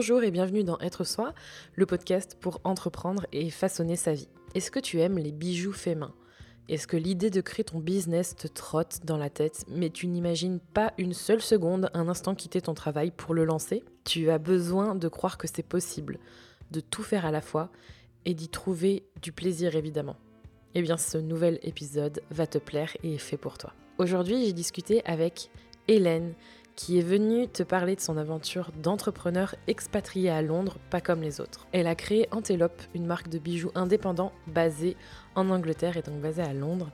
Bonjour et bienvenue dans Être Soi, le podcast pour entreprendre et façonner sa vie. Est-ce que tu aimes les bijoux faits main? Est-ce que l'idée de créer ton business te trotte dans la tête, mais tu n'imagines pas une seule seconde un instant quitter ton travail pour le lancer? Tu as besoin de croire que c'est possible, de tout faire à la fois et d'y trouver du plaisir évidemment. Eh bien, ce nouvel épisode va te plaire et est fait pour toi. Aujourd'hui, j'ai discuté avec Hélène qui est venue te parler de son aventure d'entrepreneur expatrié à Londres, pas comme les autres. Elle a créé Antelope, une marque de bijoux indépendant basée en Angleterre et donc basée à Londres.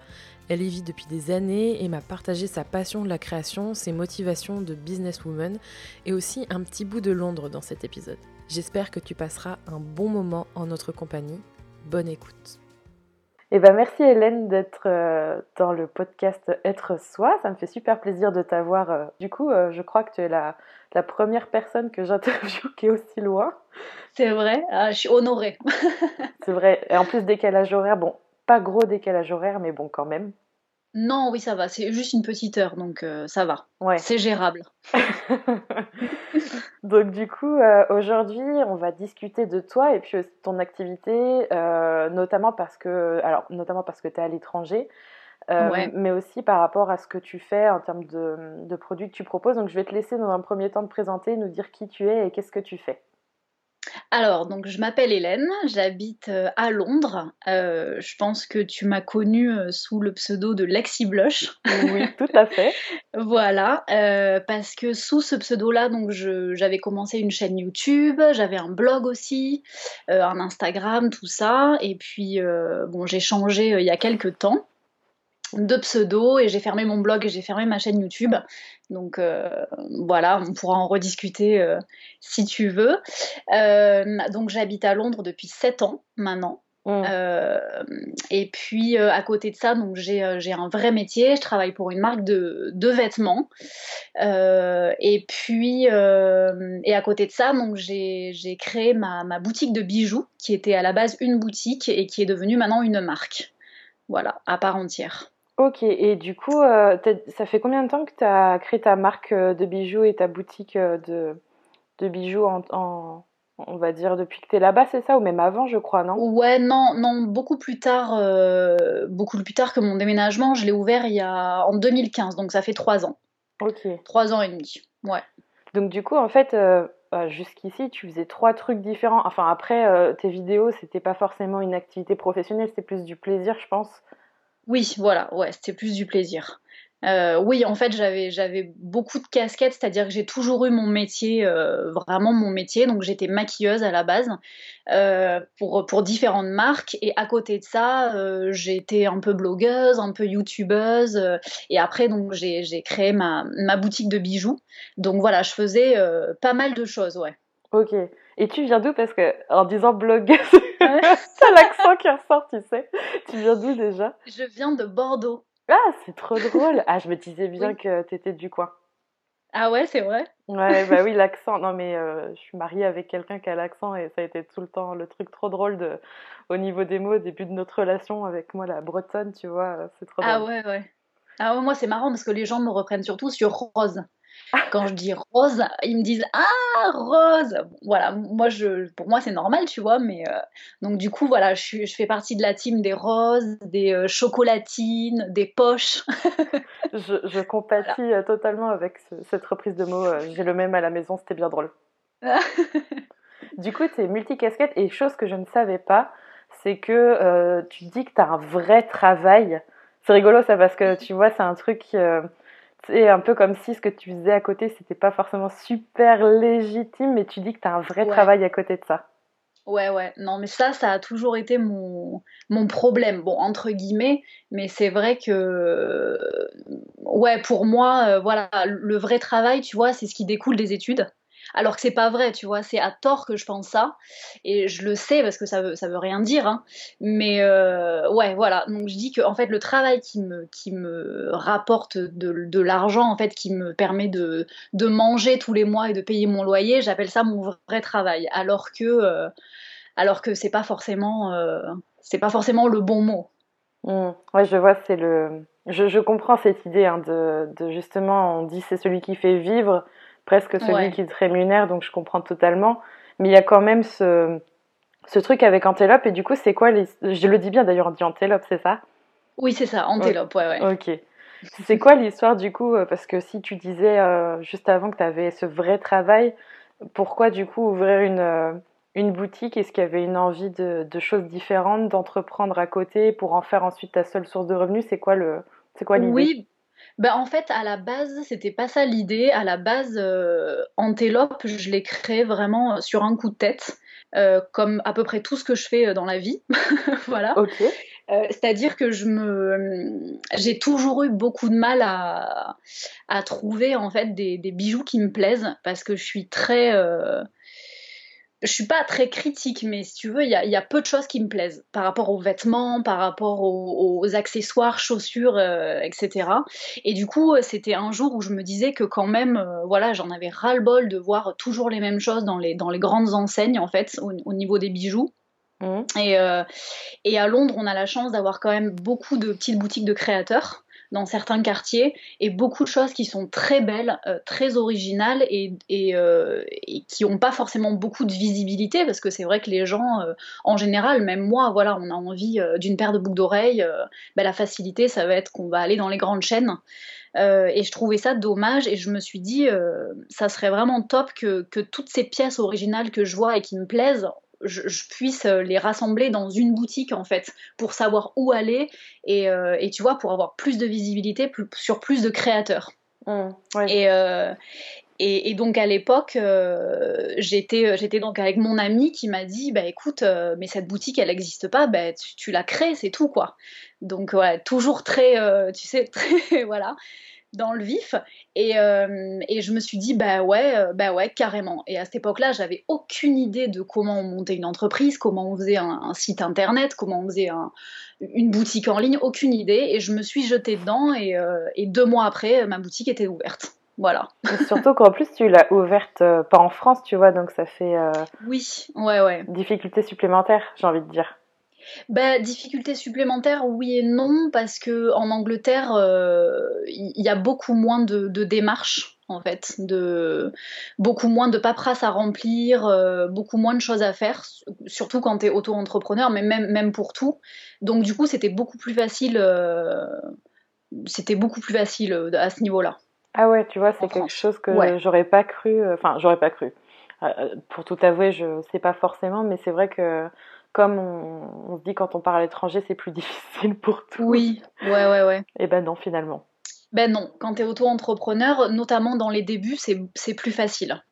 Elle y vit depuis des années et m'a partagé sa passion de la création, ses motivations de businesswoman et aussi un petit bout de Londres dans cet épisode. J'espère que tu passeras un bon moment en notre compagnie. Bonne écoute. Eh ben, merci Hélène d'être euh, dans le podcast Être Soi. Ça me fait super plaisir de t'avoir. Euh. Du coup, euh, je crois que tu es la, la première personne que j'interviewe qui est aussi loin. C'est vrai, ah, je suis honorée. C'est vrai. Et en plus, décalage horaire, bon, pas gros décalage horaire, mais bon, quand même. Non, oui, ça va. C'est juste une petite heure, donc ça va. Ouais. C'est gérable. Donc du coup, euh, aujourd'hui, on va discuter de toi et puis aussi de ton activité, euh, notamment parce que, alors notamment parce que tu es à l'étranger, euh, mais aussi par rapport à ce que tu fais en termes de, de, produits que tu proposes. Donc je vais te laisser dans un premier temps te présenter, nous dire qui tu es et qu'est-ce que tu fais. Alors, donc je m'appelle Hélène, j'habite euh, à Londres. Euh, je pense que tu m'as connue euh, sous le pseudo de Lexi Blush. Oui, tout à fait. voilà, parce que sous ce pseudo-là, donc j'avais commencé une chaîne YouTube, j'avais un blog aussi, un Instagram, tout ça. Et puis, bon, j'ai changé il y a quelques temps de pseudo et j'ai fermé mon blog et j'ai fermé ma chaîne YouTube. Donc euh, voilà, on pourra en rediscuter euh, si tu veux. Euh, donc j'habite à Londres depuis 7 ans maintenant. Mmh. et puis à côté de ça, donc j'ai un vrai métier. Je travaille pour une marque de, de vêtements. et puis et à côté de ça, donc j'ai créé ma, ma boutique de bijoux qui était à la base une boutique et qui est devenue maintenant une marque. Voilà, à part entière. Ok, et du coup, euh, ça fait combien de temps que tu as créé ta marque euh, de bijoux et ta boutique euh, de, de bijoux en, on va dire depuis que tu es là-bas, c'est ça? Ou même avant, je crois, non? Ouais, non, non, beaucoup plus tard, beaucoup plus tard que mon déménagement. Je l'ai ouvert il y a, en 2015, donc ça fait trois ans. Ok. Trois ans et demi, ouais. Donc du coup, en fait, bah, jusqu'ici, tu faisais trois trucs différents. Enfin, après, tes vidéos, c'était pas forcément une activité professionnelle, c'était plus du plaisir, je pense. Oui, voilà, ouais, c'était plus du plaisir. Euh, oui, en fait, j'avais j'avais beaucoup de casquettes, c'est-à-dire que j'ai toujours eu mon métier, euh, vraiment mon métier. Donc j'étais maquilleuse à la base euh, pour pour différentes marques, et à côté de ça, j'étais un peu blogueuse, un peu youtubeuse, et après donc j'ai j'ai créé ma ma boutique de bijoux. Donc voilà, je faisais pas mal de choses, ouais. Ok. Et tu viens d'où? Parce que en disant blogueuse, c'est l'accent qui ressort, tu sais. Tu viens d'où déjà? Je viens de Bordeaux. Ah, c'est trop drôle. Ah, je me disais bien que tu étais du coin. Ah ouais, c'est vrai? Ouais, bah oui, l'accent. Non, mais euh, je suis mariée avec quelqu'un qui a l'accent et ça a été tout le temps le truc trop drôle de, au niveau des mots au début de notre relation avec moi, la bretonne, tu vois. C'est trop ah drôle. Ah ouais, ouais. Ah, moi, c'est marrant parce que les gens me reprennent surtout sur Rose. Quand je dis rose, ils me disent ah rose. Voilà, moi je, pour moi c'est normal, tu vois, mais euh, donc du coup voilà, je, je, fais partie de la team des roses, des euh, chocolatines, des poches. je, je, compatis euh, totalement avec cette reprise de mots. J'ai le même à la maison, c'était bien drôle. du coup, tu es multicasquette et chose que je ne savais pas, c'est que tu dis que tu as un vrai travail. C'est rigolo ça parce que tu vois, c'est un truc c'est un peu comme si ce que tu faisais à côté, c'était pas forcément super légitime, mais tu dis que tu as un vrai travail à côté de ça. Ouais, ouais, non, mais ça, ça a toujours été mon, mon problème, bon, entre guillemets, mais c'est vrai que, ouais, pour moi, euh, voilà, le vrai travail, tu vois, c'est ce qui découle des études alors que c'est pas vrai, tu vois, c'est à tort que je pense ça, et je le sais parce que ça veut, ça veut rien dire, hein. mais euh, ouais, voilà, donc je dis que en fait le travail qui me, qui me rapporte de, l'argent, en fait, qui me permet de, de manger tous les mois et de payer mon loyer, j'appelle ça mon vrai travail, alors que, euh, alors que c'est pas forcément, euh, c'est pas forcément le bon mot. Mmh. Ouais, je vois, c'est le, je, comprends cette idée hein, de, de justement, on dit c'est celui qui fait vivre presque celui qui te rémunère, donc je comprends totalement. Mais il y a quand même ce, ce truc avec Antelope, et du coup, c'est quoi les... Je le dis bien d'ailleurs, on dit Antelope, c'est ça? Oui, c'est ça, Antelope, ouais, ouais. Ok. C'est quoi l'histoire du coup euh, Parce que si tu disais euh, juste avant que tu avais ce vrai travail, pourquoi du coup ouvrir une, euh, une boutique? Est-ce qu'il y avait une envie de, de choses différentes, d'entreprendre à côté pour en faire ensuite ta seule source de revenus? C'est quoi le, c'est quoi l'idée? Oui, ben, en fait, à la base, c'était pas ça l'idée. À la base, euh, Antelope, je l'ai créé vraiment euh, sur un coup de tête, euh, comme à peu près tout ce que je fais dans la vie. voilà. C'est-à-dire que je me, j'ai toujours eu beaucoup de mal à, à trouver en fait des, des, bijoux qui me plaisent parce que je suis très je suis pas très critique, mais si tu veux, il y, y a, peu de choses qui me plaisent par rapport aux vêtements, par rapport aux, accessoires, chaussures, euh, etc. Et du coup, c'était un jour où je me disais que quand même, euh, voilà, j'en avais ras-le-bol de voir toujours les mêmes choses dans les, dans les grandes enseignes, en fait, au, niveau des bijoux. Mmh. Et, euh, et à Londres, on a la chance d'avoir quand même beaucoup de petites boutiques de créateurs dans certains quartiers et beaucoup de choses qui sont très belles, euh, très originales et, euh, qui n'ont pas forcément beaucoup de visibilité parce que c'est vrai que les gens, euh, en général, même moi, voilà, on a envie d'une paire de boucles d'oreilles. Ben, la facilité, ça va être qu'on va aller dans les grandes chaînes. et je trouvais ça dommage et je me suis dit, ça serait vraiment top que, que, toutes ces pièces originales que je vois et qui me plaisent, je, puisse euh, les rassembler dans une boutique en fait pour savoir où aller et, euh, et tu vois pour avoir plus de visibilité sur plus de créateurs. Mmh, et, euh, et, et, donc à l'époque, j'étais, j'étais donc avec mon ami qui m'a dit, bah écoute, mais cette boutique elle n'existe pas, bah, tu, tu, la crées, c'est tout quoi. Donc ouais, toujours très, tu sais, très voilà dans le vif. Et, euh, et, je me suis dit, bah ouais, euh, bah ouais, carrément. Et à cette époque-là, j'avais aucune idée de comment on montait une entreprise, comment on faisait un, site internet, comment on faisait une boutique en ligne, aucune idée. Et je me suis jetée dedans et, euh, et deux mois après, ma boutique était ouverte. Voilà. surtout qu'en plus, tu l'as ouverte pas en France, tu vois, donc ça fait. oui, ouais, ouais. Difficulté supplémentaire, j'ai envie de dire. Bah, difficulté supplémentaire, oui et non, parce que en Angleterre, il y, a beaucoup moins de, démarches, en fait, de beaucoup moins de paperasse à remplir, euh, beaucoup moins de choses à faire, surtout quand tu es auto-entrepreneur, mais même, même pour tout. Donc du coup, c'était beaucoup plus facile. Euh, c'était beaucoup plus facile euh, à ce niveau-là. Ah ouais, tu vois, c'est quelque chose que j'aurais pas cru. Enfin, j'aurais pas cru. pour tout avouer, je sais pas forcément, mais c'est vrai que comme on, se dit quand on part à l'étranger, c'est plus difficile pour tout. Oui, ouais, ouais, ouais. Et eh ben non, finalement. Ben non, quand tu es auto-entrepreneur, notamment dans les débuts, c'est plus facile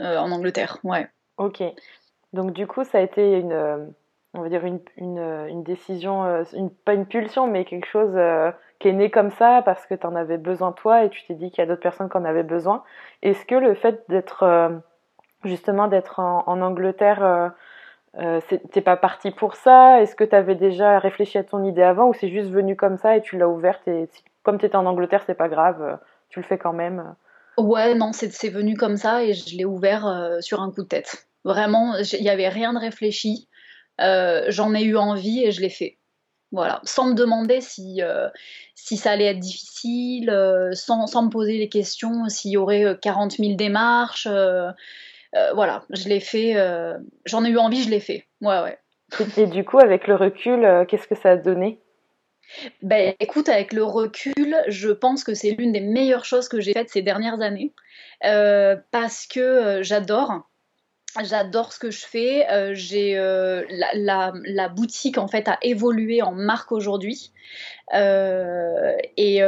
euh, en Angleterre, ouais. Ok. Donc du coup, ça a été une, euh, on va dire une, une, une décision, euh, une, pas une pulsion, mais quelque chose qui est né comme ça parce que tu en avais besoin toi et tu t'es dit qu'il y a d'autres personnes qui en avaient besoin. Est-ce que le fait d'être justement d'être en, en, Angleterre euh, T'es pas parti pour ça? Est-ce que tu avais déjà réfléchi à ton idée avant ou c'est juste venu comme ça et tu l'as ouverte et comme tu étais en Angleterre, c'est pas grave, euh, tu le fais quand même Ouais, non, c'est venu comme ça et je l'ai ouvert euh, sur un coup de tête. Vraiment, il n'y avait rien de réfléchi. Euh, j'en ai eu envie et je l'ai fait. Voilà, sans me demander si, si ça allait être difficile, sans, sans, me poser les questions s'il y aurait 40 000 démarches. Euh, voilà, je l'ai fait. Euh, j'en ai eu envie, je l'ai fait. Ouais, ouais. Et du coup, avec le recul, euh, qu'est-ce que ça a donné? Ben, écoute, avec le recul, je pense que c'est l'une des meilleures choses que j'ai faites ces dernières années parce que j'adore. J'adore ce que je fais. j'ai la, la, boutique en fait a évolué en marque aujourd'hui et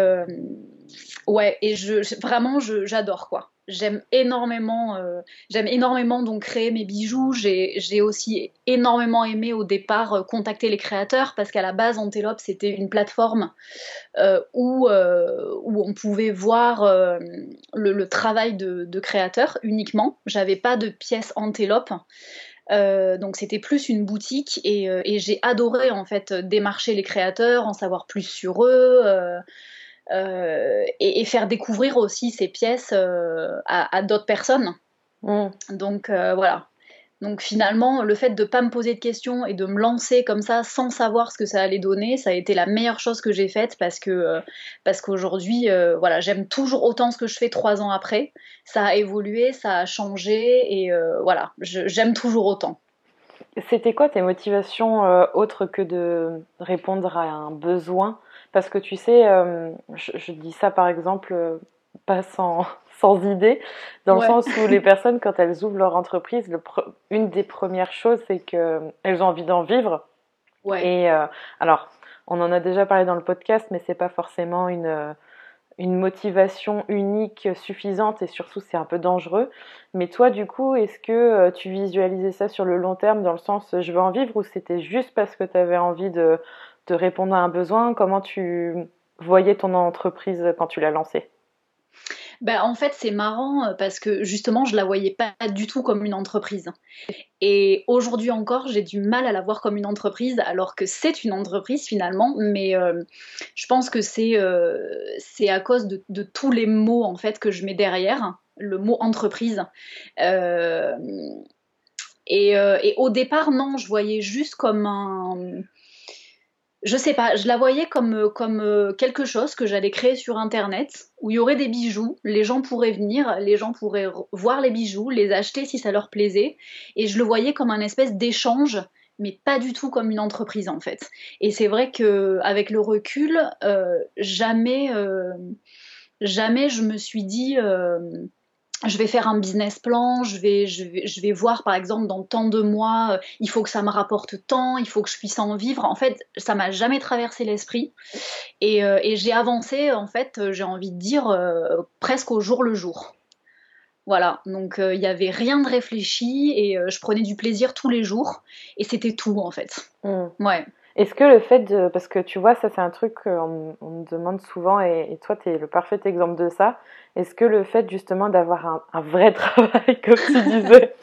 ouais et je vraiment j'adore quoi j'aime énormément, euh, énormément donc créer mes bijoux. J'ai aussi énormément aimé au départ euh, contacter les créateurs parce qu'à la base Antelope c'était une plateforme euh, où, où on pouvait voir le, travail de, créateurs uniquement. J'avais pas de pièces Antelope. donc c'était plus une boutique et, j'ai adoré en fait démarcher les créateurs, en savoir plus sur eux. Et, faire découvrir aussi ces pièces euh, à, d'autres personnes. Mm. Donc euh, voilà. Donc finalement, le fait de ne pas me poser de questions et de me lancer comme ça sans savoir ce que ça allait donner, ça a été la meilleure chose que j'ai faite parce que euh, parce qu'aujourd'hui, euh, voilà, j'aime toujours autant ce que je fais trois ans après. Ça a évolué, ça a changé et euh, voilà, j'aime toujours autant. C'était quoi tes motivations autres que de répondre à un besoin Parce que tu sais, je, je, dis ça par exemple pas sans, sans idée, dans le sens où les personnes, quand elles ouvrent leur entreprise, une des premières choses, c'est qu'elles ont envie d'en vivre. Et euh, alors, on en a déjà parlé dans le podcast, mais c'est pas forcément une, une motivation unique suffisante et surtout c'est un peu dangereux. Mais toi, du coup, est-ce que euh, tu visualisais ça sur le long terme dans le sens je veux en vivre ou c'était juste parce que tu avais envie de, de répondre à un besoin Comment tu voyais ton entreprise quand tu l'as lancée? Ben, en fait, c'est marrant euh, parce que justement, je la voyais pas du tout comme une entreprise. Et aujourd'hui encore, j'ai du mal à la voir comme une entreprise, alors que c'est une entreprise finalement. Mais euh, je pense que c'est euh, à cause de, de, tous les mots en fait que je mets derrière le mot entreprise. et, et, au départ, non, je voyais juste comme un je sais pas, je la voyais comme, euh, euh, quelque chose que j'allais créer sur internet où il y aurait des bijoux, les gens pourraient venir, les gens pourraient voir les bijoux, les acheter si ça leur plaisait, et je le voyais comme un espèce d'échange, mais pas du tout comme une entreprise en fait. Et c'est vrai que avec le recul, euh, jamais, jamais je me suis dit je vais faire un business plan, je vais, je vais, je vais voir par exemple dans tant de mois, euh, il faut que ça me rapporte tant, il faut que je puisse en vivre. En fait, ça m'a jamais traversé l'esprit et, euh, et j'ai avancé en fait, euh, j'ai envie de dire presque au jour le jour. Voilà, donc il n'y avait rien de réfléchi et je prenais du plaisir tous les jours et c'était tout en fait. Mmh. Ouais. Est-ce que le fait de. Parce que tu vois, ça, c'est un truc qu'on on me demande souvent, et, toi, tu es le parfait exemple de ça. Est-ce que le fait, justement, d'avoir un, un, vrai travail, comme tu disais,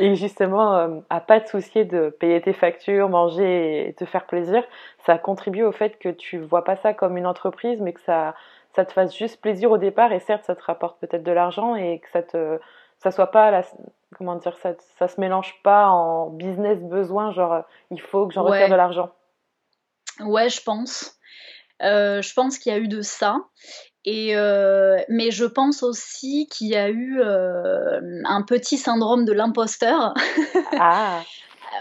et justement, euh, à pas te soucier de payer tes factures, manger et te faire plaisir, ça contribue au fait que tu vois pas ça comme une entreprise, mais que ça, ça te fasse juste plaisir au départ, et certes, ça te rapporte peut-être de l'argent, et que ça te. Ça soit pas la, comment dire ça, ça se mélange pas en business besoin genre il faut que j'en retire de l'argent. Ouais, je pense. Euh, je pense qu'il y a eu de ça. Et euh, mais je pense aussi qu'il y a eu euh, un petit syndrome de l'imposteur. Ah.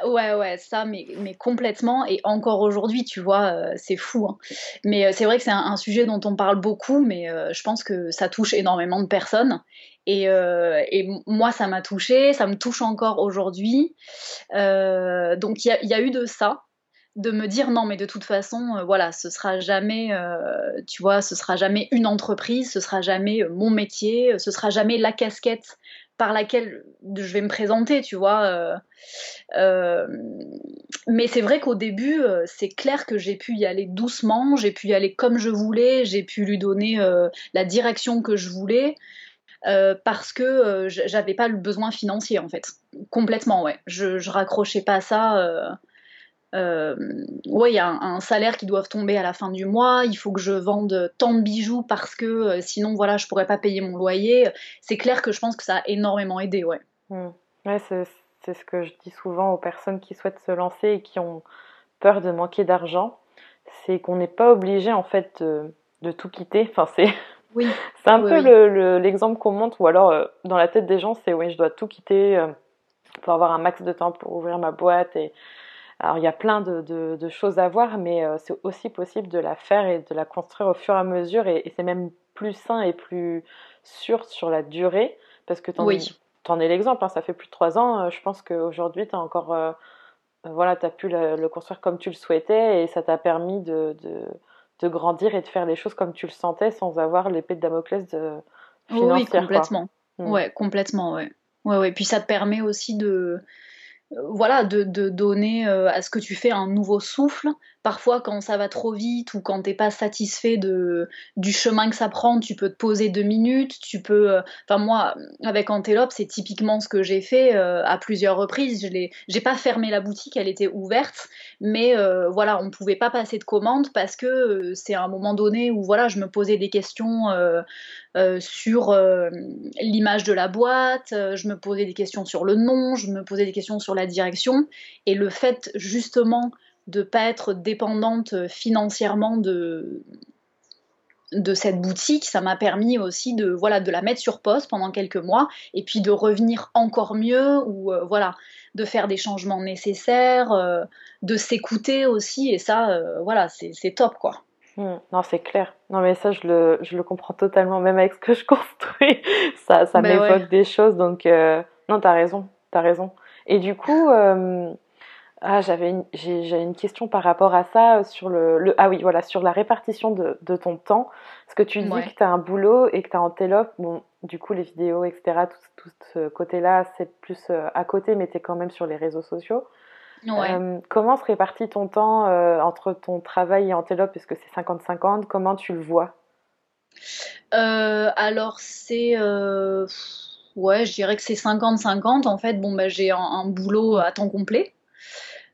Ouais, ouais, ça, mais, mais complètement. Et encore aujourd'hui, tu vois, c'est fou. Hein. Mais c'est vrai que c'est un, sujet dont on parle beaucoup, mais je pense que ça touche énormément de personnes. Et, et moi, ça m'a touché, ça me touche encore aujourd'hui. donc il y, y, a eu de ça de me dire non mais de toute façon euh, voilà ce sera jamais euh, tu vois ce sera jamais une entreprise ce sera jamais euh, mon métier ce sera jamais la casquette par laquelle je vais me présenter tu vois mais c'est vrai qu'au début c'est clair que j'ai pu y aller doucement j'ai pu y aller comme je voulais j'ai pu lui donner la direction que je voulais parce que j'avais pas le besoin financier en fait complètement ouais. Je, je raccrochais pas à ça euh, ouais, il y a un, salaire qui doit tomber à la fin du mois, il faut que je vende tant de bijoux parce que euh, sinon, voilà, je pourrais pas payer mon loyer. C'est clair que je pense que ça a énormément aidé, ouais. Mmh. Ouais, c'est ce que je dis souvent aux personnes qui souhaitent se lancer et qui ont peur de manquer d'argent, c'est qu'on n'est pas obligé en fait de, tout quitter. Enfin, c'est oui. c'est un peu l'exemple qu'on montre, ou alors euh, dans la tête des gens, c'est oui, je dois tout quitter pour avoir un max de temps pour ouvrir ma boîte et alors il y a plein de, choses à voir, mais euh, c'est aussi possible de la faire et de la construire au fur et à mesure, et, c'est même plus sain et plus sûr sur la durée, parce que tu en, es l'exemple, hein, ça fait plus de trois ans, euh, je pense qu'aujourd'hui tu as encore... Euh, voilà, tu as pu le, construire comme tu le souhaitais, et ça t'a permis de, de, grandir et de faire les choses comme tu le sentais sans avoir l'épée de Damoclès de financière. Oui, complètement. Hmm. Ouais, complètement, ouais. Ouais, ouais. Puis ça te permet aussi de, voilà, de, donner euh, à ce que tu fais un nouveau souffle parfois quand ça va trop vite ou quand t'es pas satisfait de, du chemin que ça prend, tu peux te poser deux minutes, tu peux... Euh, enfin moi, avec Antelope, c'est typiquement ce que j'ai fait euh, à plusieurs reprises. Je j'ai pas fermé la boutique, elle était ouverte, mais euh, voilà, on pouvait pas passer de commande parce que c'est à un moment donné où voilà, je me posais des questions sur l'image de la boîte, je me posais des questions sur le nom, je me posais des questions sur la direction, et le fait justement de pas être dépendante euh, financièrement de, de cette boutique, ça m'a permis aussi de voilà de la mettre sur pause pendant quelques mois et puis de revenir encore mieux ou euh, voilà de faire des changements nécessaires, euh, de s'écouter aussi et ça voilà c'est top quoi. Hmm. non c'est clair. Non mais ça je le, je le comprends totalement même avec ce que je construis ça ça ben m'évoque des choses donc non t'as raison t'as raison et du coup ah, j'avais une, j'ai, une question par rapport à ça sur le, ah oui voilà sur la répartition de, de ton temps. Parce que tu dis que tu as un boulot et que tu as Antelope, bon du coup les vidéos etc tout, tout ce côté-là c'est plus euh, à côté mais tu es quand même sur les réseaux sociaux. Euh, comment se répartit ton temps euh, entre ton travail et Antelope Est-ce que c'est 50-50 Comment tu le vois? Alors c'est ouais je dirais que c'est 50-50 en fait bon bah, j'ai un boulot à temps complet.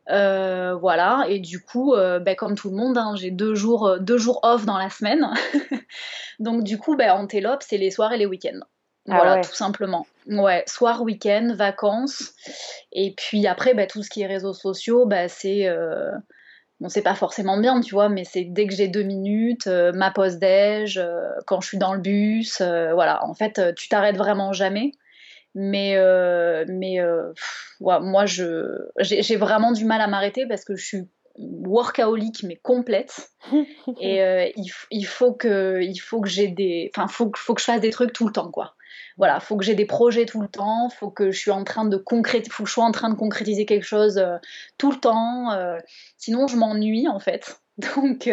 Euh, voilà, et du coup, euh, ben, comme tout le monde, hein, j'ai deux jours, euh, deux jours off dans la semaine. Donc du coup, ben, Antelope, c'est les soirs et les week-ends. Ah voilà, tout simplement. Ouais, soir, week-end, vacances. Et puis après, ben, tout ce qui est réseaux sociaux, ben, c'est... Bon, c'est pas forcément bien, tu vois, mais c'est dès que j'ai deux minutes, ma pause déj, quand je suis dans le bus, voilà. En fait, tu t'arrêtes vraiment jamais. Mais, euh, mais euh, moi, je, j'ai, vraiment du mal à m'arrêter parce que je suis workaholic mais complète. Et euh, il, il, faut que il faut que j'ai des enfin faut que faut que je fasse des trucs tout le temps quoi. Voilà faut que j'ai des projets tout le temps faut que je suis en train de concrétiser faut que je sois en train de concrétiser quelque chose tout le temps sinon je m'ennuie en fait. Donc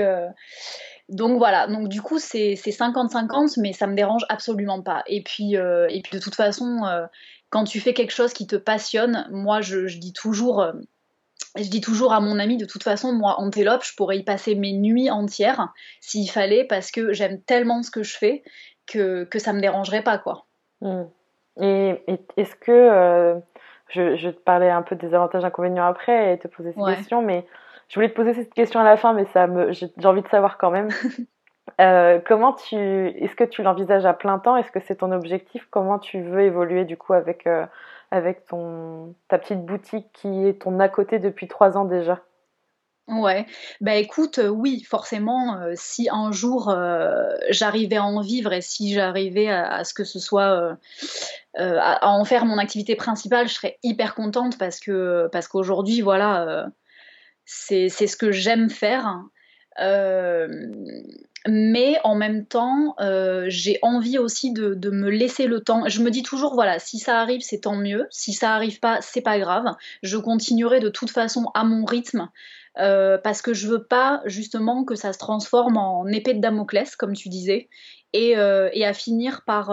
donc voilà, donc du coup c'est 50-50, mais ça me dérange absolument pas. Et puis, euh, et puis de toute façon, euh, quand tu fais quelque chose qui te passionne, moi je, dis toujours, euh, je dis toujours à mon ami, de toute façon, moi Antelope, je pourrais y passer mes nuits entières s'il fallait, parce que j'aime tellement ce que je fais que, que ça me dérangerait pas quoi. Hmm. Et, est-ce que je, je, vais te parler un peu des avantages inconvénients après et te poser ces questions, mais je voulais te poser cette question à la fin, mais ça me, j'ai envie de savoir quand même. Euh, comment tu, est-ce que tu l'envisages à plein temps? Est-ce que c'est ton objectif? Comment tu veux évoluer du coup avec euh, avec ton ta petite boutique qui est ton à côté depuis trois ans déjà? Ouais, bah écoute, euh, oui, forcément, si un jour j'arrivais à en vivre et si j'arrivais à, ce que ce soit à, en faire mon activité principale, je serais hyper contente parce que parce qu'aujourd'hui, voilà, c'est ce que j'aime faire. Euh, mais en même temps, euh, j'ai envie aussi de, me laisser le temps. Je me dis toujours, voilà, si ça arrive, c'est tant mieux. Si ça arrive pas, c'est pas grave. Je continuerai de toute façon à mon rythme. Euh, parce que je veux pas justement que ça se transforme en épée de Damoclès, comme tu disais, et, et à finir par,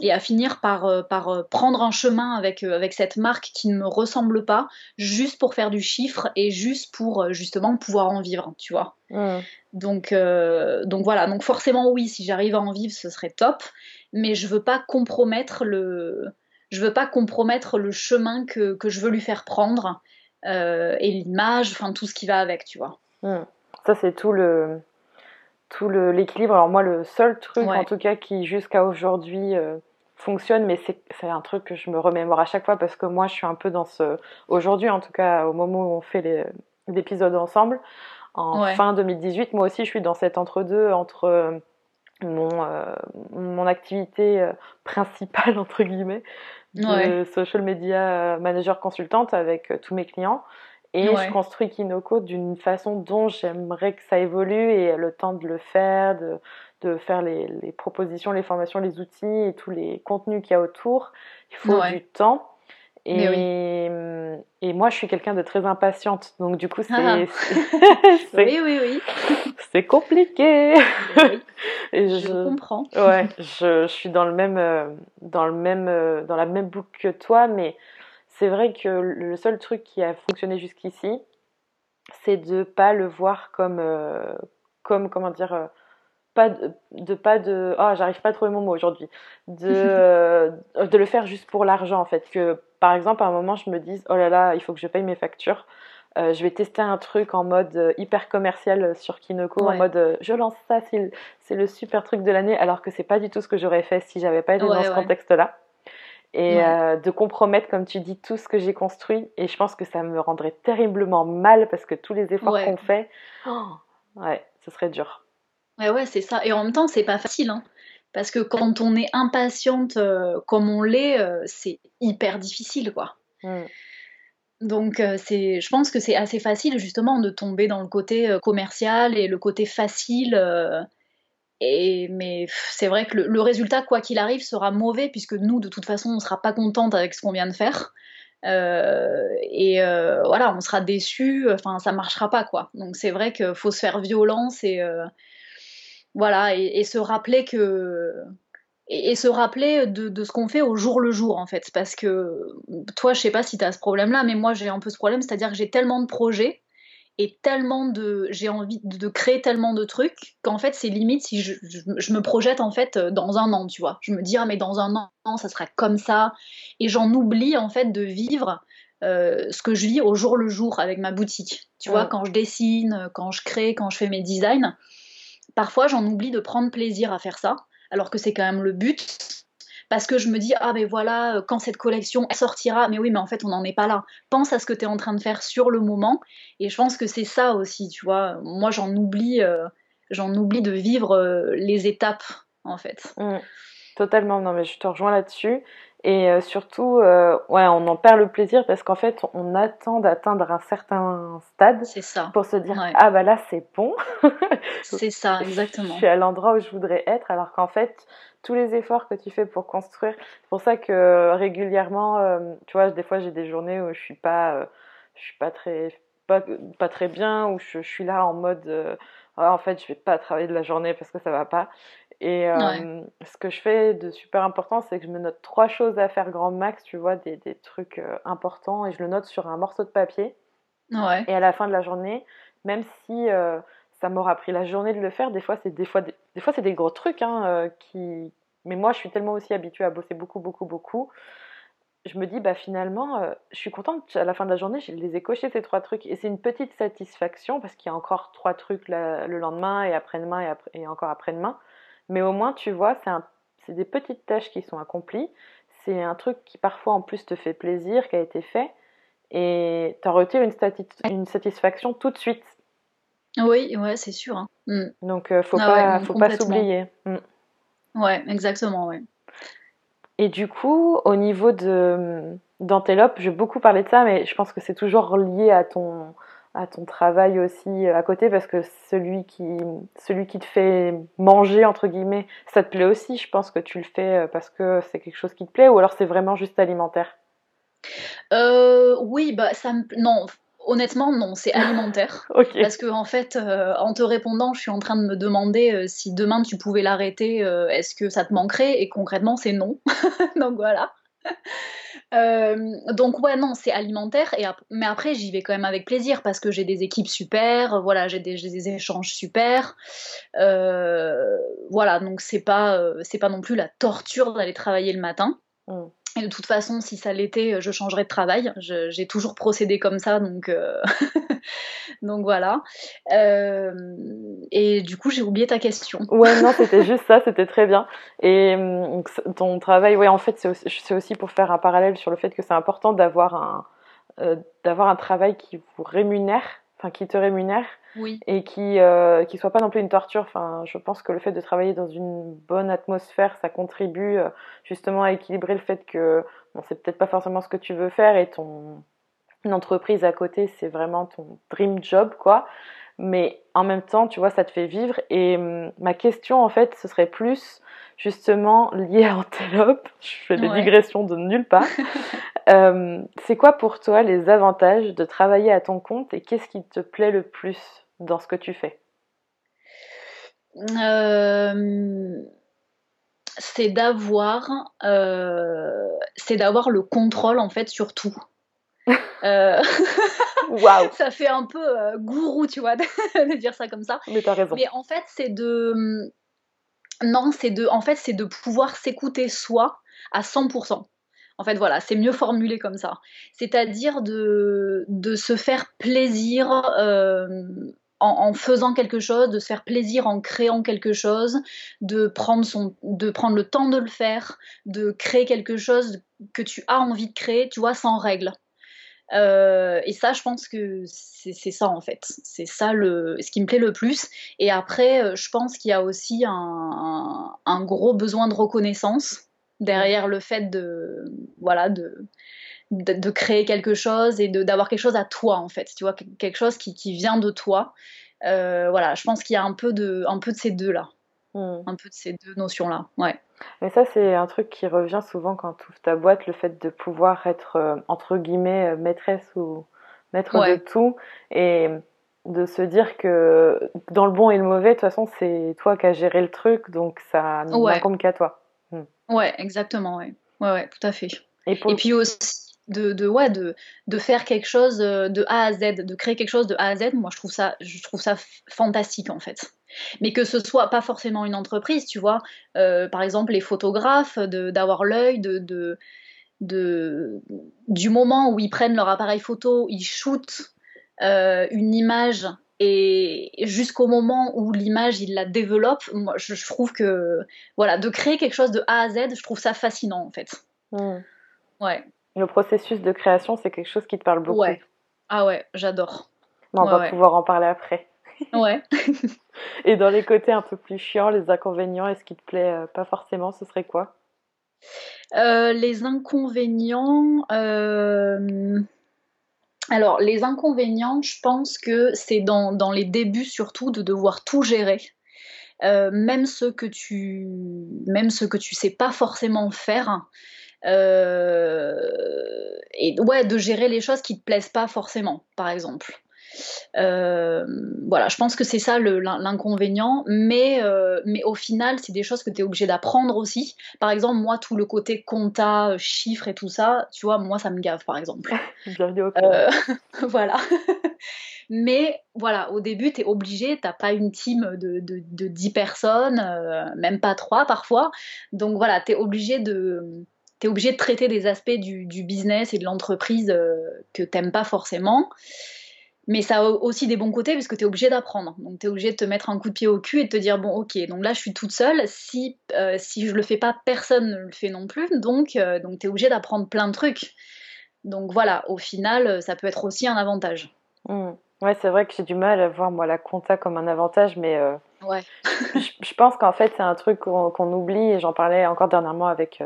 et à finir par, euh, par euh, prendre un chemin avec, euh, avec cette marque qui ne me ressemble pas, juste pour faire du chiffre et juste pour justement pouvoir en vivre, tu vois. Mmh. Donc, donc voilà, donc forcément oui, si j'arrive à en vivre, ce serait top, mais je veux pas compromettre le, je veux pas compromettre le chemin que, que je veux lui faire prendre et l'image, enfin tout ce qui va avec, tu vois. Mmh. Ça c'est tout le, tout l'équilibre. Alors moi, le seul truc, en tout cas, qui jusqu'à aujourd'hui euh, fonctionne, mais c'est un truc que je me remémore à chaque fois parce que moi, je suis un peu dans ce... Aujourd'hui, en tout cas, au moment où on fait l'épisode ensemble, en fin 2018, moi aussi, je suis dans cet entre-deux entre... Euh, mon, euh, mon activité principale, entre guillemets, de social media manager consultante avec tous mes clients et je construis Kinoko d'une façon dont j'aimerais que ça évolue et le temps de le faire, de, de faire les, les, propositions, les formations, les outils et tous les contenus qu'il y a autour. Il faut du temps. Et, et moi, je suis quelqu'un de très impatiente. Donc, du coup, c'est. Ah. oui, oui, oui. c'est compliqué. et je, je, comprends. Ouais, je, je, suis dans, le même, euh, dans, le même, euh, dans la même boucle que toi, mais c'est vrai que le seul truc qui a fonctionné jusqu'ici, c'est de pas le voir comme, comme comment dire, pas de, pas de oh j'arrive pas à trouver mon mot aujourd'hui de de le faire juste pour l'argent en fait. Que par exemple à un moment je me dise oh là là il faut que je paye mes factures euh, je vais tester un truc en mode euh, hyper commercial sur Kinoko, en mode euh, je lance ça, c'est le super truc de l'année, alors que c'est pas du tout ce que j'aurais fait si j'avais pas été dans ce contexte-là. Et de compromettre, comme tu dis, tout ce que j'ai construit. Et je pense que ça me rendrait terriblement mal parce que tous les efforts qu'on fait, oh, ouais, ce serait dur. Ouais, ouais, c'est ça. Et en même temps, c'est pas facile. Hein. Parce que quand on est impatiente comme on l'est, c'est hyper difficile, quoi. Mmh. Donc euh, c'est, je pense que c'est assez facile justement de tomber dans le côté euh, commercial et le côté facile. Euh, mais c'est vrai que le, résultat, quoi qu'il arrive, sera mauvais puisque nous, de toute façon, on ne sera pas contente avec ce qu'on vient de faire. et voilà, on sera déçu. Enfin, ça marchera pas quoi. Donc c'est vrai qu'il faut se faire violence et voilà et se rappeler que et, se rappeler de, ce qu'on fait au jour le jour en fait parce que toi je sais pas si tu as ce problème là mais moi j'ai un peu ce problème c'est à dire que j'ai tellement de projets et tellement de j'ai envie de, créer tellement de trucs qu'en fait c'est limite si je, je, me projette en fait dans un an tu vois. Je me dis ah mais dans un an ça sera comme ça. Et j'en oublie en fait de vivre euh, ce que je vis au jour le jour avec ma boutique. Tu vois quand je dessine quand je crée quand je fais mes designs parfois j'en oublie de prendre plaisir à faire ça alors que c'est quand même le but. Parce que je me dis, ah ben voilà, euh, quand cette collection sortira, mais oui, mais en fait, on n'en est pas là. Pense à ce que tu es en train de faire sur le moment. Et je pense que c'est ça aussi, tu vois. Moi, j'en oublie, euh, j'en oublie de vivre euh, les étapes, en fait. Mmh. Totalement, non, mais je te rejoins là-dessus. Et euh, surtout, ouais, on en perd le plaisir parce qu'en fait, on attend d'atteindre un certain stade pour se dire ah bah là c'est bon. c'est ça, exactement. Je suis à l'endroit où je voudrais être, alors qu'en fait, tous les efforts que tu fais pour construire, c'est pour ça que régulièrement, euh, tu vois, des fois j'ai des journées où je suis pas, je suis pas très, pas, pas très bien, où je, je suis là en mode ah, en fait, je vais pas travailler de la journée parce que ça va pas. Et euh, ce que je fais de super important, c'est que je me note trois choses à faire grand max, tu vois, des, des trucs euh, importants, et je le note sur un morceau de papier. Ouais. Et à la fin de la journée, même si euh, ça m'aura pris la journée de le faire, des fois c'est des fois des, fois c'est des gros trucs, hein, qui. Mais moi, je suis tellement aussi habituée à bosser beaucoup, beaucoup, beaucoup. Je me dis, bah finalement, je suis contente à la fin de la journée, je les ai cochés ces trois trucs. Et c'est une petite satisfaction parce qu'il y a encore trois trucs le lendemain et après-demain et, encore après-demain. Mais au moins, tu vois, c'est des petites tâches qui sont accomplies. C'est un truc qui parfois en plus te fait plaisir, qui a été fait. Et tu en retires une, une, satisfaction tout de suite. Oui, ouais, c'est sûr. Hein. Mm. Donc, il euh, faut, ah pas, faut pas s'oublier. Mm. Ouais, exactement, ouais. Et du coup, au niveau de d'Antelope, je vais beaucoup parler de ça, mais je pense que c'est toujours lié à ton, à ton travail aussi euh, à côté parce que celui qui, celui qui te fait manger, entre guillemets, ça te plaît aussi. Je pense que tu le fais euh, parce que c'est quelque chose qui te plaît ou alors c'est vraiment juste alimentaire? Euh, Oui, bah ça me. Non, honnêtement, non, c'est alimentaire. Parce que en fait, en te répondant, je suis en train de me demander si demain tu pouvais l'arrêter, est-ce que ça te manquerait? Et concrètement, c'est non. Donc voilà. Euh, donc ouais non c'est alimentaire et mais après j'y vais quand même avec plaisir parce que j'ai des équipes super voilà j'ai des, des, échanges super euh, voilà donc c'est pas euh, c'est pas non plus la torture d'aller travailler le matin mm. Et de toute façon, si ça l'était, je changerais de travail. J'ai toujours procédé comme ça, donc, euh, donc voilà. Euh, et du coup, j'ai oublié ta question. Ouais, non, c'était juste ça, c'était très bien. Et ton travail, ouais, en fait, c'est aussi, pour faire un parallèle sur le fait que c'est important d'avoir un, euh, un travail qui vous rémunère, enfin qui te rémunère, oui. et qui euh, qui soit pas non plus une torture. Enfin, je pense que le fait de travailler dans une bonne atmosphère, ça contribue euh, justement à équilibrer le fait que bon, c'est peut-être pas forcément ce que tu veux faire et ton entreprise à côté, c'est vraiment ton dream job, quoi. Mais en même temps, tu vois, ça te fait vivre. Et hum, ma question, en fait, ce serait plus justement liée à Antelope. Je fais des digressions de nulle part. Euh, c'est quoi pour toi les avantages de travailler à ton compte et qu'est-ce qui te plaît le plus? Dans ce que tu fais euh, C'est d'avoir, euh, c'est d'avoir le contrôle en fait sur tout. Euh, Waouh Ça fait un peu gourou, tu vois, de, dire ça comme ça. Mais t'as raison. Mais en fait, c'est de. Hum, non, c'est de. En fait, c'est de pouvoir s'écouter soi à 100%. En fait, voilà, c'est mieux formulé comme ça. C'est-à-dire de, de se faire plaisir euh, en, faisant quelque chose, de se faire plaisir en créant quelque chose, de prendre, son, de prendre le temps de le faire, de créer quelque chose que tu as envie de créer, tu vois, sans règles. Euh, et ça, je pense que c'est ça en fait. C'est ça le, ce qui me plaît le plus. Et après, euh, je pense qu'il y a aussi un, un, gros besoin de reconnaissance derrière le fait de voilà de, de, créer quelque chose et d'avoir quelque chose à toi en fait. Tu vois quelque chose qui, qui vient de toi. Euh, voilà je pense qu'il y a un peu de un peu de ces deux là hmm. un peu de ces deux notions là ouais. Mais ça c'est un truc qui revient souvent quand tu ouvres ta boîte le fait de pouvoir être euh, entre guillemets euh, maîtresse ou maître de tout et de se dire que dans le bon et le mauvais de toute façon c'est toi qui as géré le truc donc ça n'incombe qu'à toi. Ouais, exactement, ouais. Ouais, ouais, tout à fait. Et, puis aussi, de, de, ouais, de, de faire quelque chose euh, de A à Z, de créer quelque chose de A à Z, moi je trouve ça, je trouve ça fantastique en fait. Mais que ce soit pas forcément une entreprise, tu vois, euh, par exemple les photographes, d'avoir l'œil de, de, de, du moment où ils prennent leur appareil photo, ils shootent euh, une image et jusqu'au moment où l'image il la développe, moi je, trouve que voilà, de créer quelque chose de A à Z, je trouve ça fascinant en fait. Ouais. Le processus de création, c'est quelque chose qui te parle beaucoup. Ouais. Ah ouais, j'adore. On va pouvoir en parler après. Ouais. Et dans les côtés un peu plus chiants, les inconvénients, est-ce qui te plaît euh, pas forcément, ce serait quoi? Euh, Les inconvénients. Euh, alors, les inconvénients, je pense que c'est dans, les débuts surtout de devoir tout gérer. Euh, même ce que tu même ce que tu sais pas forcément faire euh, et ouais de gérer les choses qui te plaisent pas forcément par exemple euh, voilà, je pense que c'est ça l'inconvénient, mais, euh, mais au final, c'est des choses que tu es obligé d'apprendre aussi. Par exemple, moi, tout le côté compta, chiffres et tout ça, tu vois, moi, ça me gave, par exemple. euh, voilà. mais voilà, au début, tu es obligé, t'as pas une team de, de, de 10 personnes, même pas 3 parfois. Donc voilà, tu es obligé de es obligé de traiter des aspects du, du business et de l'entreprise que t'aimes pas forcément. Mais ça a aussi des bons côtés parce que tu es obligé d'apprendre. Donc tu es obligé de te mettre un coup de pied au cul et de te dire bon ok, donc là je suis toute seule, si, euh, si je le fais pas, personne ne le fait non plus, donc, euh, donc tu es obligé d'apprendre plein de trucs. Donc voilà, au final, ça peut être aussi un avantage. Mmh. Ouais, c'est vrai que j'ai du mal à voir moi la compta comme un avantage, mais euh, ouais. je, pense qu'en fait c'est un truc qu'on oublie et j'en parlais encore dernièrement avec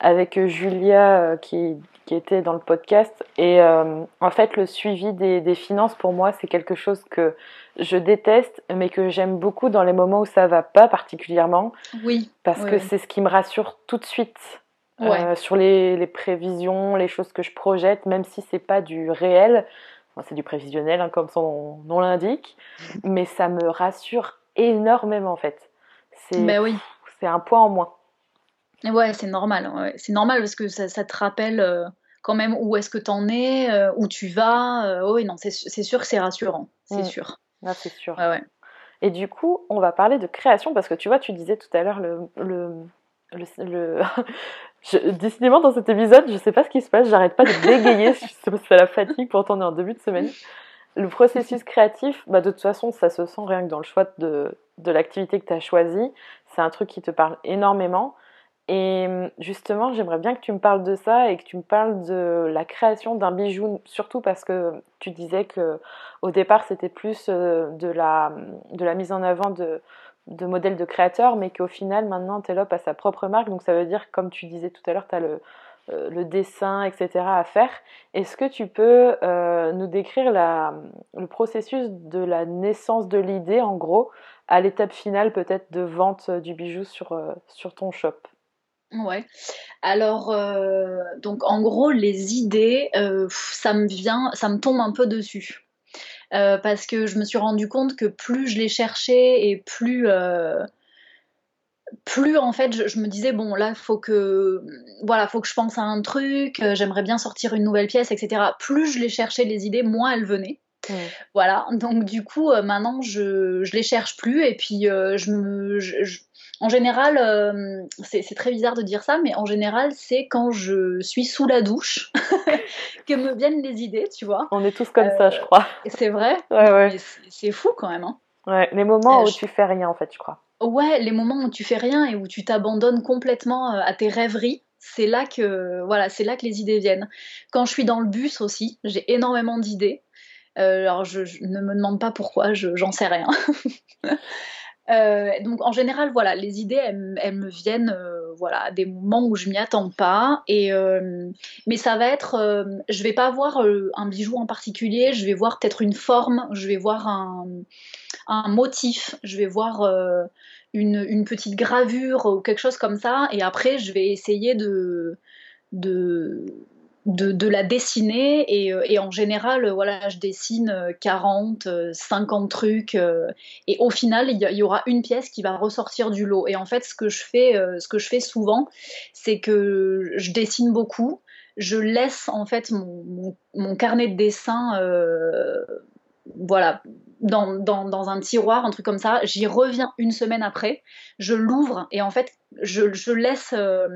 avec Julia euh, qui, qui, était dans le podcast. Et euh, en fait, le suivi des, des finances, pour moi, c'est quelque chose que je déteste, mais que j'aime beaucoup dans les moments où ça va pas particulièrement. Oui. Parce que c'est ce qui me rassure tout de suite. Euh, sur les, les, prévisions, les choses que je projette, même si c'est pas du réel, enfin, c'est du prévisionnel hein, comme son nom l'indique, mais ça me rassure énormément en fait. C'est ben oui. c'est un point en moins. Ouais, c'est normal. C'est normal parce que ça, te rappelle euh, quand même où est-ce que tu en es, euh, où tu vas. Euh, oui, non, c'est sûr que c'est rassurant. C'est mm. sûr. Ah, c'est sûr. Ouais, ouais. Et du coup, on va parler de création parce que tu vois, tu disais tout à l'heure le. le, le, décidément, dans cet épisode, je sais pas ce qui se passe, j'arrête pas de bégayer. je sais pas si c'est la fatigue, pourtant on est en début de semaine. Le processus créatif, bah, de toute façon, ça se sent rien que dans le choix de, de l'activité que tu as choisie. C'est un truc qui te parle énormément. Et hum, justement, j'aimerais bien que tu me parles de ça et que tu me parles de la création d'un bijou, surtout parce que tu disais que au départ c'était plus euh, de la, de la mise en avant de, de modèles de créateurs, mais qu'au final maintenant Telop a sa propre marque, donc ça veut dire, comme tu disais tout à l'heure, tu as le, euh, le dessin, etc. à faire. Est-ce que tu peux euh, nous décrire le processus de la naissance de l'idée, en gros, à l'étape finale peut-être de vente du bijou sur, sur ton shop? Ouais. Alors, euh, donc en gros, les idées, euh, ça me vient, ça me tombe un peu dessus. Euh, parce que je me suis rendu compte que plus je les cherchais et plus, plus en fait je, me disais bon là faut que voilà faut que je pense à un truc euh, j'aimerais bien sortir une nouvelle pièce etc plus je les cherchais les idées moins elles venaient voilà donc du coup euh, maintenant je je les cherche plus et puis euh, je me en général c'est très bizarre de dire ça mais en général c'est quand je suis sous la douche que me viennent les idées tu vois on est tous comme ça je crois c'est vrai ouais, ouais. c'est fou quand même hein. ouais les moments où tu fais rien en fait je crois Ouais, les moments où tu fais rien et où tu t'abandonnes complètement euh, à tes rêveries, c'est là que voilà, c'est là que les idées viennent. Quand je suis dans le bus aussi, j'ai énormément d'idées. Euh, alors je, ne me demande pas pourquoi, j'en sais rien. Euh, donc en général, voilà, les idées, elles, me viennent, voilà, à des moments où je m'y attends pas. Et mais ça va être, je vais pas voir un bijou en particulier, je vais voir peut-être une forme, je vais voir un motif, je vais voir euh, une, petite gravure ou quelque chose comme ça, et après je vais essayer de, de, la dessiner, euh, et, en général, voilà, je dessine 40, 50 trucs, euh, et au final, il y, aura une pièce qui va ressortir du lot. Et en fait, ce que je fais, ce que je fais souvent, c'est que je dessine beaucoup, je laisse en fait mon, mon carnet de dessin voilà, dans, dans, un tiroir, un truc comme ça. J'y reviens une semaine après, je l'ouvre et en fait, je, je laisse, euh,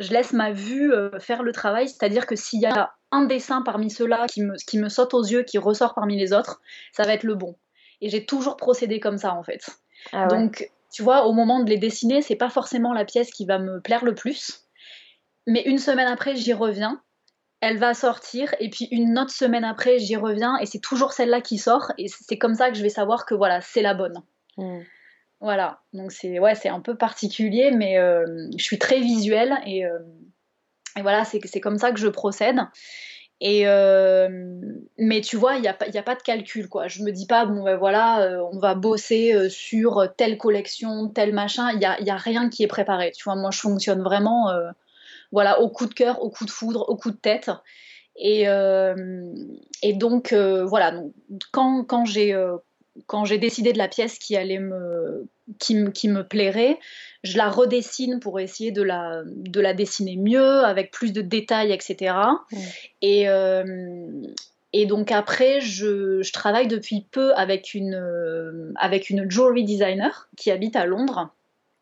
je laisse ma vue euh, faire le travail. C'est-à-dire que s'il y a un dessin parmi ceux-là qui me, qui me saute aux yeux, qui ressort parmi les autres, ça va être le bon. Et j'ai toujours procédé comme ça en fait. Ah Donc, tu vois, au moment de les dessiner, c'est pas forcément la pièce qui va me plaire le plus. Mais une semaine après, j'y reviens elle va sortir et puis une autre semaine après j'y reviens et c'est toujours celle-là qui sort et c'est comme ça que je vais savoir que voilà c'est la bonne. Hmm. Voilà, donc c'est un peu particulier mais euh, je suis très visuelle et, euh, voilà c'est comme ça que je procède. Euh, mais tu vois, il n'y a, pas de calcul quoi. Je me dis pas bon ben voilà, on va bosser sur telle collection, tel machin. Il n'y a, a, rien qui est préparé. Tu vois, moi je fonctionne vraiment voilà, au coup de cœur, au coup de foudre, au coup de tête. Et, donc, voilà, donc, quand, quand j'ai quand j'ai décidé de la pièce qui allait me qui, qui, me plairait, je la redessine pour essayer de la, de la dessiner mieux, avec plus de détails, etc. Et, et donc après, je, je, travaille depuis peu avec une, avec une jewelry designer qui habite à Londres.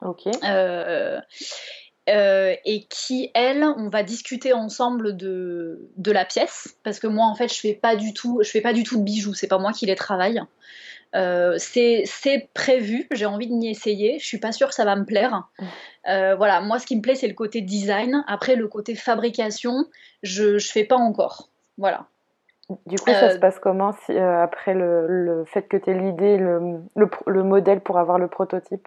Ok. Euh, et qui, elle, on va discuter ensemble de, de la pièce, parce que moi, en fait, je fais pas du tout, je fais pas du tout de bijoux, c'est pas moi qui les travaille. Euh, c'est prévu, j'ai envie de m'y essayer, je suis pas sûre que ça va me plaire. Euh, voilà, moi, ce qui me plaît, c'est le côté design. Après, le côté fabrication, je, je fais pas encore. Voilà. Du coup, ça se passe comment si, après le, le, fait que tu aies l'idée, le, le, le modèle pour avoir le prototype?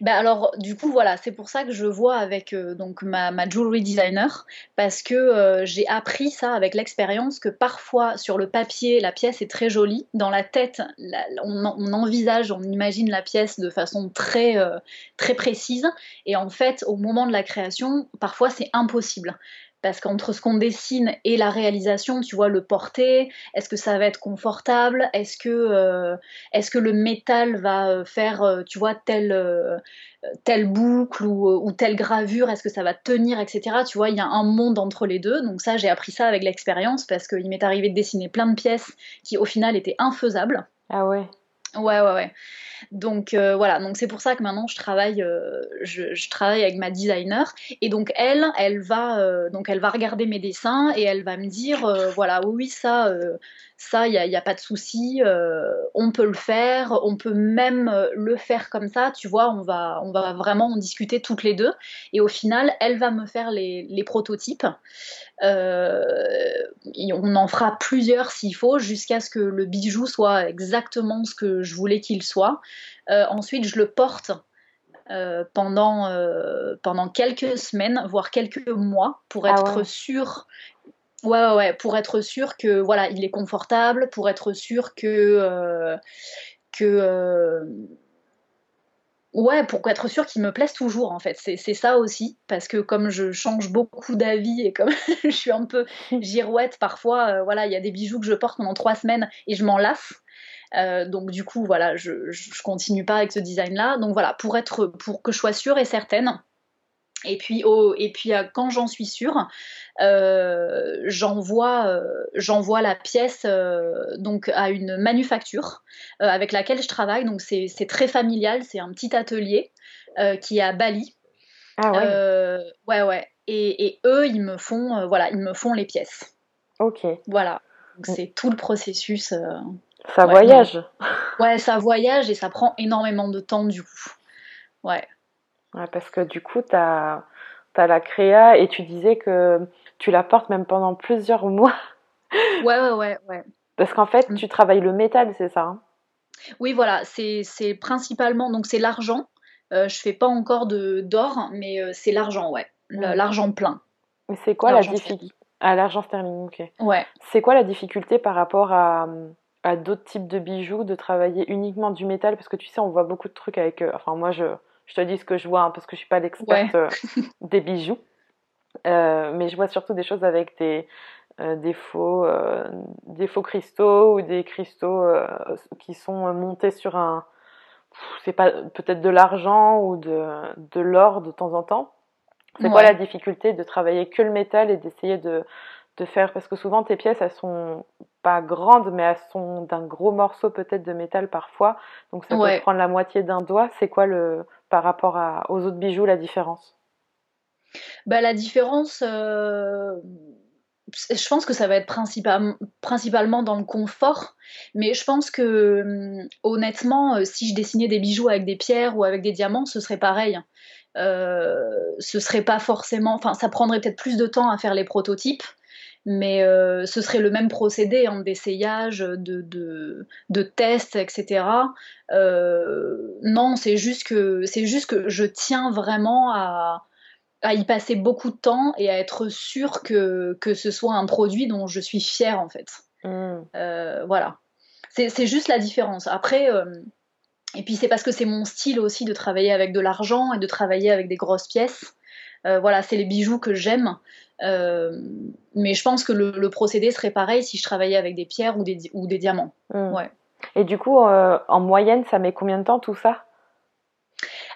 Ben alors, du coup, voilà, c'est pour ça que je vois avec euh, donc ma, ma, jewelry designer, parce que euh, j'ai appris ça avec l'expérience que parfois sur le papier, la pièce est très jolie, dans la tête, on, envisage, on imagine la pièce de façon très, euh, très précise, et en fait, au moment de la création, parfois c'est impossible parce qu'entre ce qu'on dessine et la réalisation, tu vois, le porter, est-ce que ça va être confortable? Est-ce que, euh, est que le métal va euh, faire, euh, tu vois, telle, telle boucle ou, telle gravure? Est-ce que ça va tenir, etc. Tu vois, il y a un monde entre les deux. Donc ça, j'ai appris ça avec l'expérience parce qu'il m'est arrivé de dessiner plein de pièces qui, au final, étaient infaisables. Ah ouais Ouais, ouais, ouais. Donc euh, voilà, donc c'est pour ça que maintenant je travaille, euh, je, travaille avec ma designer et donc elle, elle va, euh, donc elle va regarder mes dessins et elle va me dire voilà oui ça, ça il n'y a, pas de souci, on peut le faire, on peut même le faire comme ça, tu vois, on va, on va vraiment en discuter toutes les deux et au final elle va me faire les, les prototypes. on en fera plusieurs s'il faut jusqu'à ce que le bijou soit exactement ce que je voulais qu'il soit. Euh, ensuite, je le porte euh, pendant, euh, pendant quelques semaines, voire quelques mois, pour ah être sûr. Ouais, ouais, pour être sûr que voilà, il est confortable, pour être sûr que que Ouais, pour être sûr qu'il me plaise toujours, en fait. C'est ça aussi, parce que comme je change beaucoup d'avis et comme je suis un peu girouette parfois, voilà, il y a des bijoux que je porte pendant trois semaines et je m'en lasse. Donc du coup, voilà, je, je, continue pas avec ce design-là. Donc voilà, pour être, pour que je sois sûre et certaine. Et puis, oh, et puis quand j'en suis sûre, euh, j'envoie euh, la pièce euh, donc à une manufacture avec laquelle je travaille. Donc c'est très familial, c'est un petit atelier qui est à Bali. Ah ouais. ouais ouais. Et, et, eux ils me font voilà ils me font les pièces. Ok. Voilà. Donc c'est tout le processus. Ça voyage. Ouais ça voyage et ça prend énormément de temps du coup. Ouais. Ouais, parce que du coup, tu as, as, la créa et tu disais que tu la portes même pendant plusieurs mois. Ouais, ouais, ouais. ouais. Parce qu'en fait, mm. tu travailles le métal, c'est ça hein? Oui, voilà, c'est principalement, donc c'est l'argent. Euh, je fais pas encore d'or, mais euh, c'est l'argent, ouais. L'argent plein. C'est quoi la difficulté À l'argent sterling, ok. Ouais. C'est quoi la difficulté par rapport à, à d'autres types de bijoux, de travailler uniquement du métal Parce que tu sais, on voit beaucoup de trucs avec. Euh, enfin, moi, je, je te dis ce que je vois, hein, parce que je suis pas l'experte euh, des bijoux. Euh, mais je vois surtout des choses avec des, euh, des, faux, des faux cristaux ou des cristaux qui sont montés sur un. C'est pas peut-être de l'argent ou de, de l'or de temps en temps. C'est quoi la difficulté de travailler que le métal et d'essayer de, de faire parce que souvent tes pièces elles sont pas grandes mais elles sont d'un gros morceau peut-être de métal parfois. Donc ça peut prendre la moitié d'un doigt. C'est quoi le par rapport à, aux autres bijoux la différence? Bah, la différence euh, je pense que ça va être principalement dans le confort. Mais je pense que hum, honnêtement euh, si je dessinais des bijoux avec des pierres ou avec des diamants ce serait pareil. Euh, ce serait pas forcément enfin ça prendrait peut-être plus de temps à faire les prototypes mais euh, ce serait le même procédé hein, d'essayage, de, de, de tests, etc. Euh, non, c'est juste que c'est juste que je tiens vraiment à, à, y passer beaucoup de temps et à être sûre que, que ce soit un produit dont je suis fière en fait. Mmh. Euh, voilà, c'est juste la différence. Après. et puis c'est parce que c'est mon style aussi de travailler avec de l'argent et de travailler avec des grosses pièces. Voilà, c'est les bijoux que j'aime. Euh, mais je pense que le, procédé serait pareil si je travaillais avec des pierres ou des, ou des diamants. Hmm. Ouais. Et du coup, euh, en moyenne, ça met combien de temps tout ça?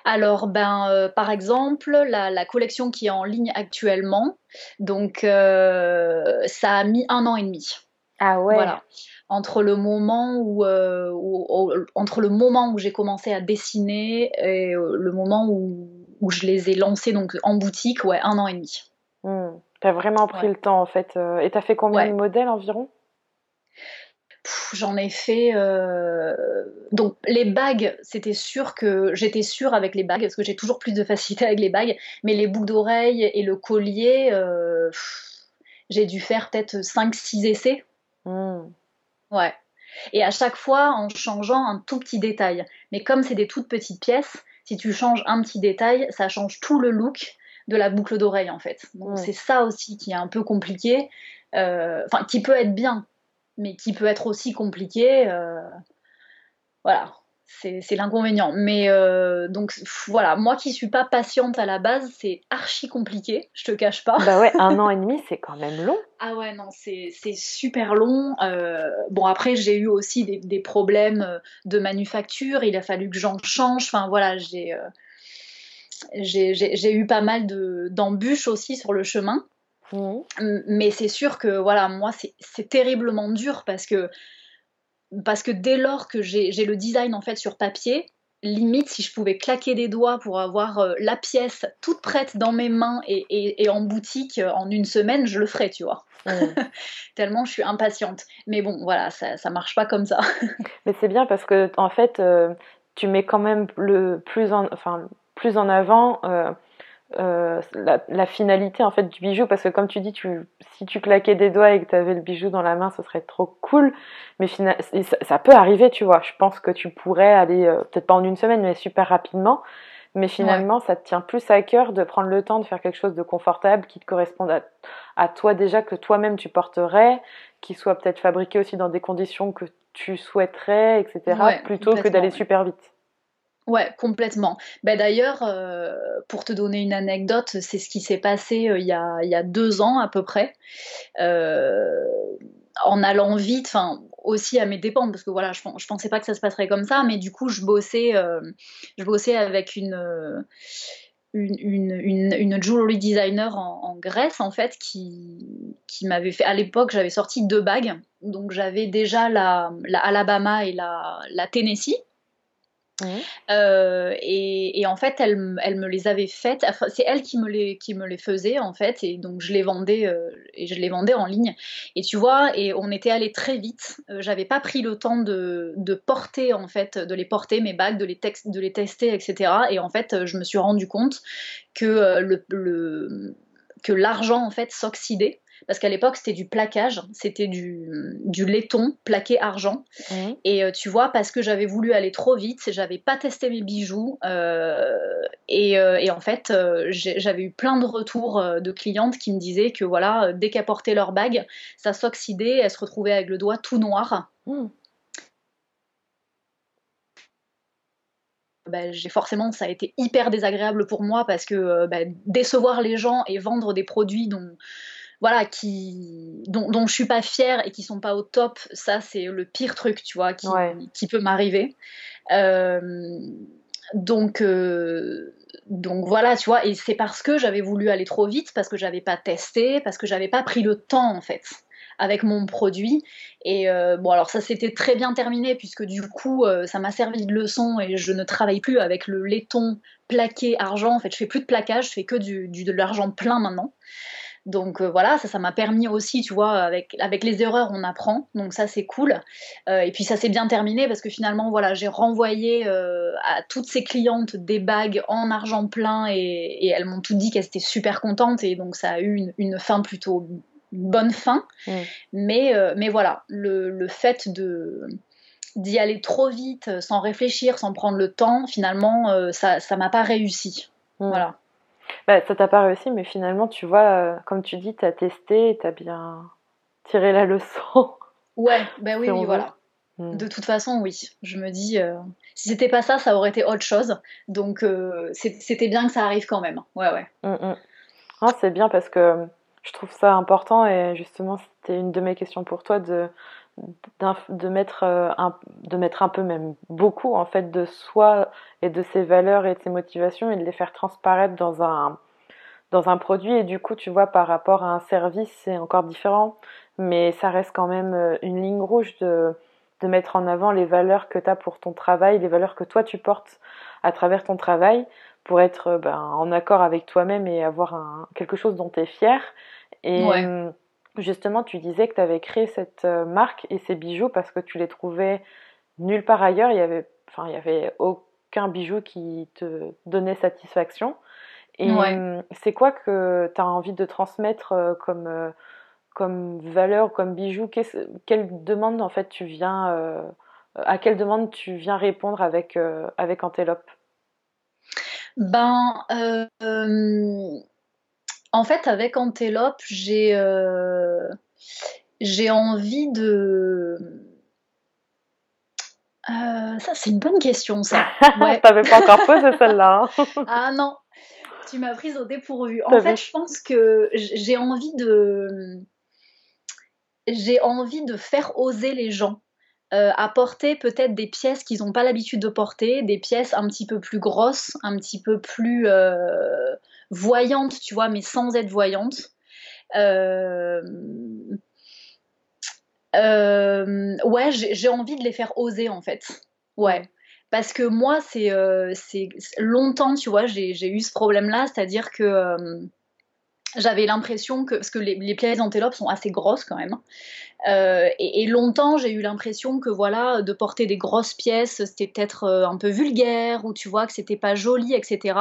Alors, ben, euh, par exemple, la, collection qui est en ligne actuellement, donc ça a mis un an et demi. Ah ouais. Voilà. Entre le moment où, entre le moment où j'ai commencé à dessiner et le moment où, où, je les ai lancés donc en boutique, ouais, un an et demi. Hmm. T'as vraiment pris le temps en fait. Euh, et t'as fait combien de modèles environ? J'en ai fait. Euh, donc les bagues, c'était sûr que j'étais sûre avec les bagues parce que j'ai toujours plus de facilité avec les bagues. Mais les boucles d'oreilles et le collier, euh, j'ai dû faire peut-être 5-6 essais. Hmm. Ouais. Et à chaque fois en changeant un tout petit détail. Mais comme c'est des toutes petites pièces, si tu changes un petit détail, ça change tout le look de la boucle d'oreille en fait. Donc c'est ça aussi qui est un peu compliqué, euh, enfin qui peut être bien, mais qui peut être aussi compliqué. Euh, voilà, c'est l'inconvénient. Mais euh, donc voilà, moi qui suis pas patiente à la base, c'est archi compliqué, je te cache pas. Bah ouais, un an et demi, c'est quand même long. Ah ouais, non, c'est super long. bon, après, j'ai eu aussi des, des, problèmes de manufacture, il a fallu que j'en change. Enfin voilà, j'ai j'ai eu pas mal d'embûches aussi sur le chemin. Mmh. Mais c'est sûr que voilà, moi c'est terriblement dur parce que, parce que dès lors que j'ai le design en fait sur papier, limite si je pouvais claquer des doigts pour avoir euh, la pièce toute prête dans mes mains et, et, en boutique euh, en une semaine, je le ferais, tu vois. Mmh. Tellement je suis impatiente. Mais bon, voilà, ça, ça marche pas comme ça. Mais c'est bien parce que en fait, euh, tu mets quand même le plus en, enfin, plus en avant euh, euh, la, finalité en fait du bijou parce que comme tu dis tu, si tu claquais des doigts et que tu avais le bijou dans la main ce serait trop cool. Mais ça, peut arriver tu vois. Je pense que tu pourrais aller euh, peut-être pas en une semaine mais super rapidement. Mais finalement ça te tient plus à cœur de prendre le temps de faire quelque chose de confortable qui te corresponde à, à toi déjà que toi-même tu porterais qui soit peut-être fabriqué aussi dans des conditions que tu souhaiterais etc plutôt que d'aller super vite Ouais, complètement. Ben d'ailleurs, euh, pour te donner une anecdote, c'est ce qui s'est passé euh, il, y a, deux ans à peu près. Euh, en allant vite, enfin, aussi à mes dépens parce que voilà, je, je pensais pas que ça se passerait comme ça, mais du coup, je bossais, je bossais avec une une, jewelry designer en, Grèce en fait qui, m'avait fait à l'époque j'avais sorti deux bagues donc j'avais déjà la, la, Alabama et la, la Tennessee euh, et, en fait, elle, me les avait faites. c'est elle qui me les faisait en fait, et donc je les vendais euh, et je les vendais en ligne. Et tu vois, et on était allé très vite. Euh, j'avais pas pris le temps de, porter en fait, de les porter mes bagues, de les, tester, etc. Et en fait, je me suis rendu compte que le que l'argent en fait s'oxydait parce qu'à l'époque c'était du plaquage, c'était du, du, laiton plaqué argent. Et euh, tu vois, parce que j'avais voulu aller trop vite, j'avais pas testé mes bijoux, euh, et, euh, et, en fait j'avais eu plein de retours de clientes qui me disaient que voilà, dès qu'elles portaient leur bague, ça s'oxydait, elles se retrouvaient avec le doigt tout noir. Mmh. Ben, j'ai forcément ça a été hyper désagréable pour moi parce que ben, décevoir les gens et vendre des produits dont voilà, qui, dont, dont je suis pas fière et qui sont pas au top, ça c'est le pire truc, tu vois, qui, qui peut m'arriver. Euh, donc, euh, donc voilà, tu vois, et c'est parce que j'avais voulu aller trop vite, parce que j'avais pas testé, parce que j'avais pas pris le temps en fait avec mon produit. Et euh, bon, alors ça s'était très bien terminé puisque du coup, ça m'a servi de leçon et je ne travaille plus avec le laiton plaqué argent. En fait, je fais plus de plaquage, je fais que du, du de l'argent plein maintenant. Donc euh, voilà, ça, ça m'a permis aussi, tu vois, avec, avec les erreurs, on apprend. Donc ça, c'est cool. Euh, et puis ça s'est bien terminé parce que finalement, voilà, j'ai renvoyé euh, à toutes ces clientes des bagues en argent plein et, elles m'ont tout dit qu'elles étaient super contentes. Et donc ça a eu une, fin plutôt bonne fin. Mm. Mais, mais voilà, le, fait de d'y aller trop vite, sans réfléchir, sans prendre le temps, finalement, ça ça m'a pas réussi. Mm. Voilà. Bah, ça t'a pas réussi, mais finalement, tu vois, euh, comme tu dis, tu as testé et tu as bien tiré la leçon. Ouais, ben oui, oui, voilà. Hmm. De toute façon, oui. Je me dis, euh, si c'était pas ça, ça aurait été autre chose. Donc, euh, c'était bien que ça arrive quand même. Ouais, ouais. Hmm. c'est bien parce que je trouve ça important et justement, c'était une de mes questions pour toi de, de mettre euh, un, de mettre un peu même beaucoup en fait de soi et de ses valeurs et de ses motivations et de les faire transparaître dans un dans un produit. Et du coup tu vois par rapport à un service c'est encore différent. Mais ça reste quand même euh, une ligne rouge de de mettre en avant les valeurs que tu as pour ton travail, les valeurs que toi tu portes à travers ton travail pour être euh, ben, en accord avec toi-même et avoir un, quelque chose dont tu es fier. Et, hum, Justement, tu disais que tu avais créé cette euh, marque et ces bijoux parce que tu les trouvais nulle part ailleurs. Il y avait, enfin, il y avait aucun bijou qui te donnait satisfaction. Et hum, c'est quoi que tu as envie de transmettre euh, comme, euh, comme valeur, comme bijou? Quelle demande en fait tu viens, à quelle demande tu viens répondre avec, avec Antelope? Ben, en fait, avec Antelope, j'ai euh, j'ai envie de. Euh, ça, c'est une bonne question, ça. Ouais. T'avais pas encore posé celle-là. Hein. ah non, tu m'as prise au dépourvu. En fait, je pense que j'ai envie de. J'ai envie de faire oser les gens. Euh, apporter peut-être des pièces qu'ils n'ont pas l'habitude de porter, des pièces un petit peu plus grosses, un petit peu plus voyante, tu vois, mais sans être voyante. Euh, euh, ouais, j'ai envie de les faire oser en fait. Ouais. Parce que moi, c'est euh, longtemps, tu vois, j'ai eu ce problème-là, c'est-à-dire que j'avais l'impression que, parce que les, les d'antélope sont assez grosses quand même, euh, et, longtemps, j'ai eu l'impression que voilà, de porter des grosses pièces, c'était peut-être euh, un peu vulgaire, ou tu vois, que c'était pas joli, etc.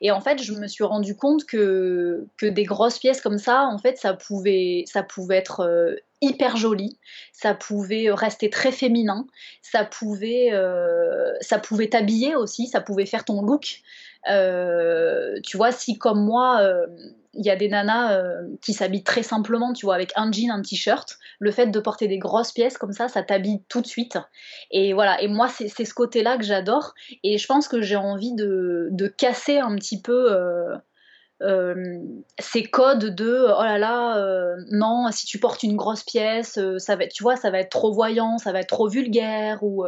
Et en fait, je me suis rendu compte que, que des grosses pièces comme ça, en fait, ça pouvait, ça pouvait être euh, hyper joli, ça pouvait rester très féminin, ça pouvait, ça pouvait t'habiller aussi, ça pouvait faire ton look. tu vois, si comme moi, il y a des nanas euh, qui s'habillent très simplement, tu vois, avec un jean, un t-shirt. Le fait de porter des grosses pièces comme ça, ça t'habille tout de suite. Et voilà, et moi, c'est ce côté-là que j'adore. Et je pense que j'ai envie de, casser un petit peu, euh, ces codes de oh là là non si tu portes une grosse pièce ça va être, tu vois ça va être trop voyant ça va être trop vulgaire ou,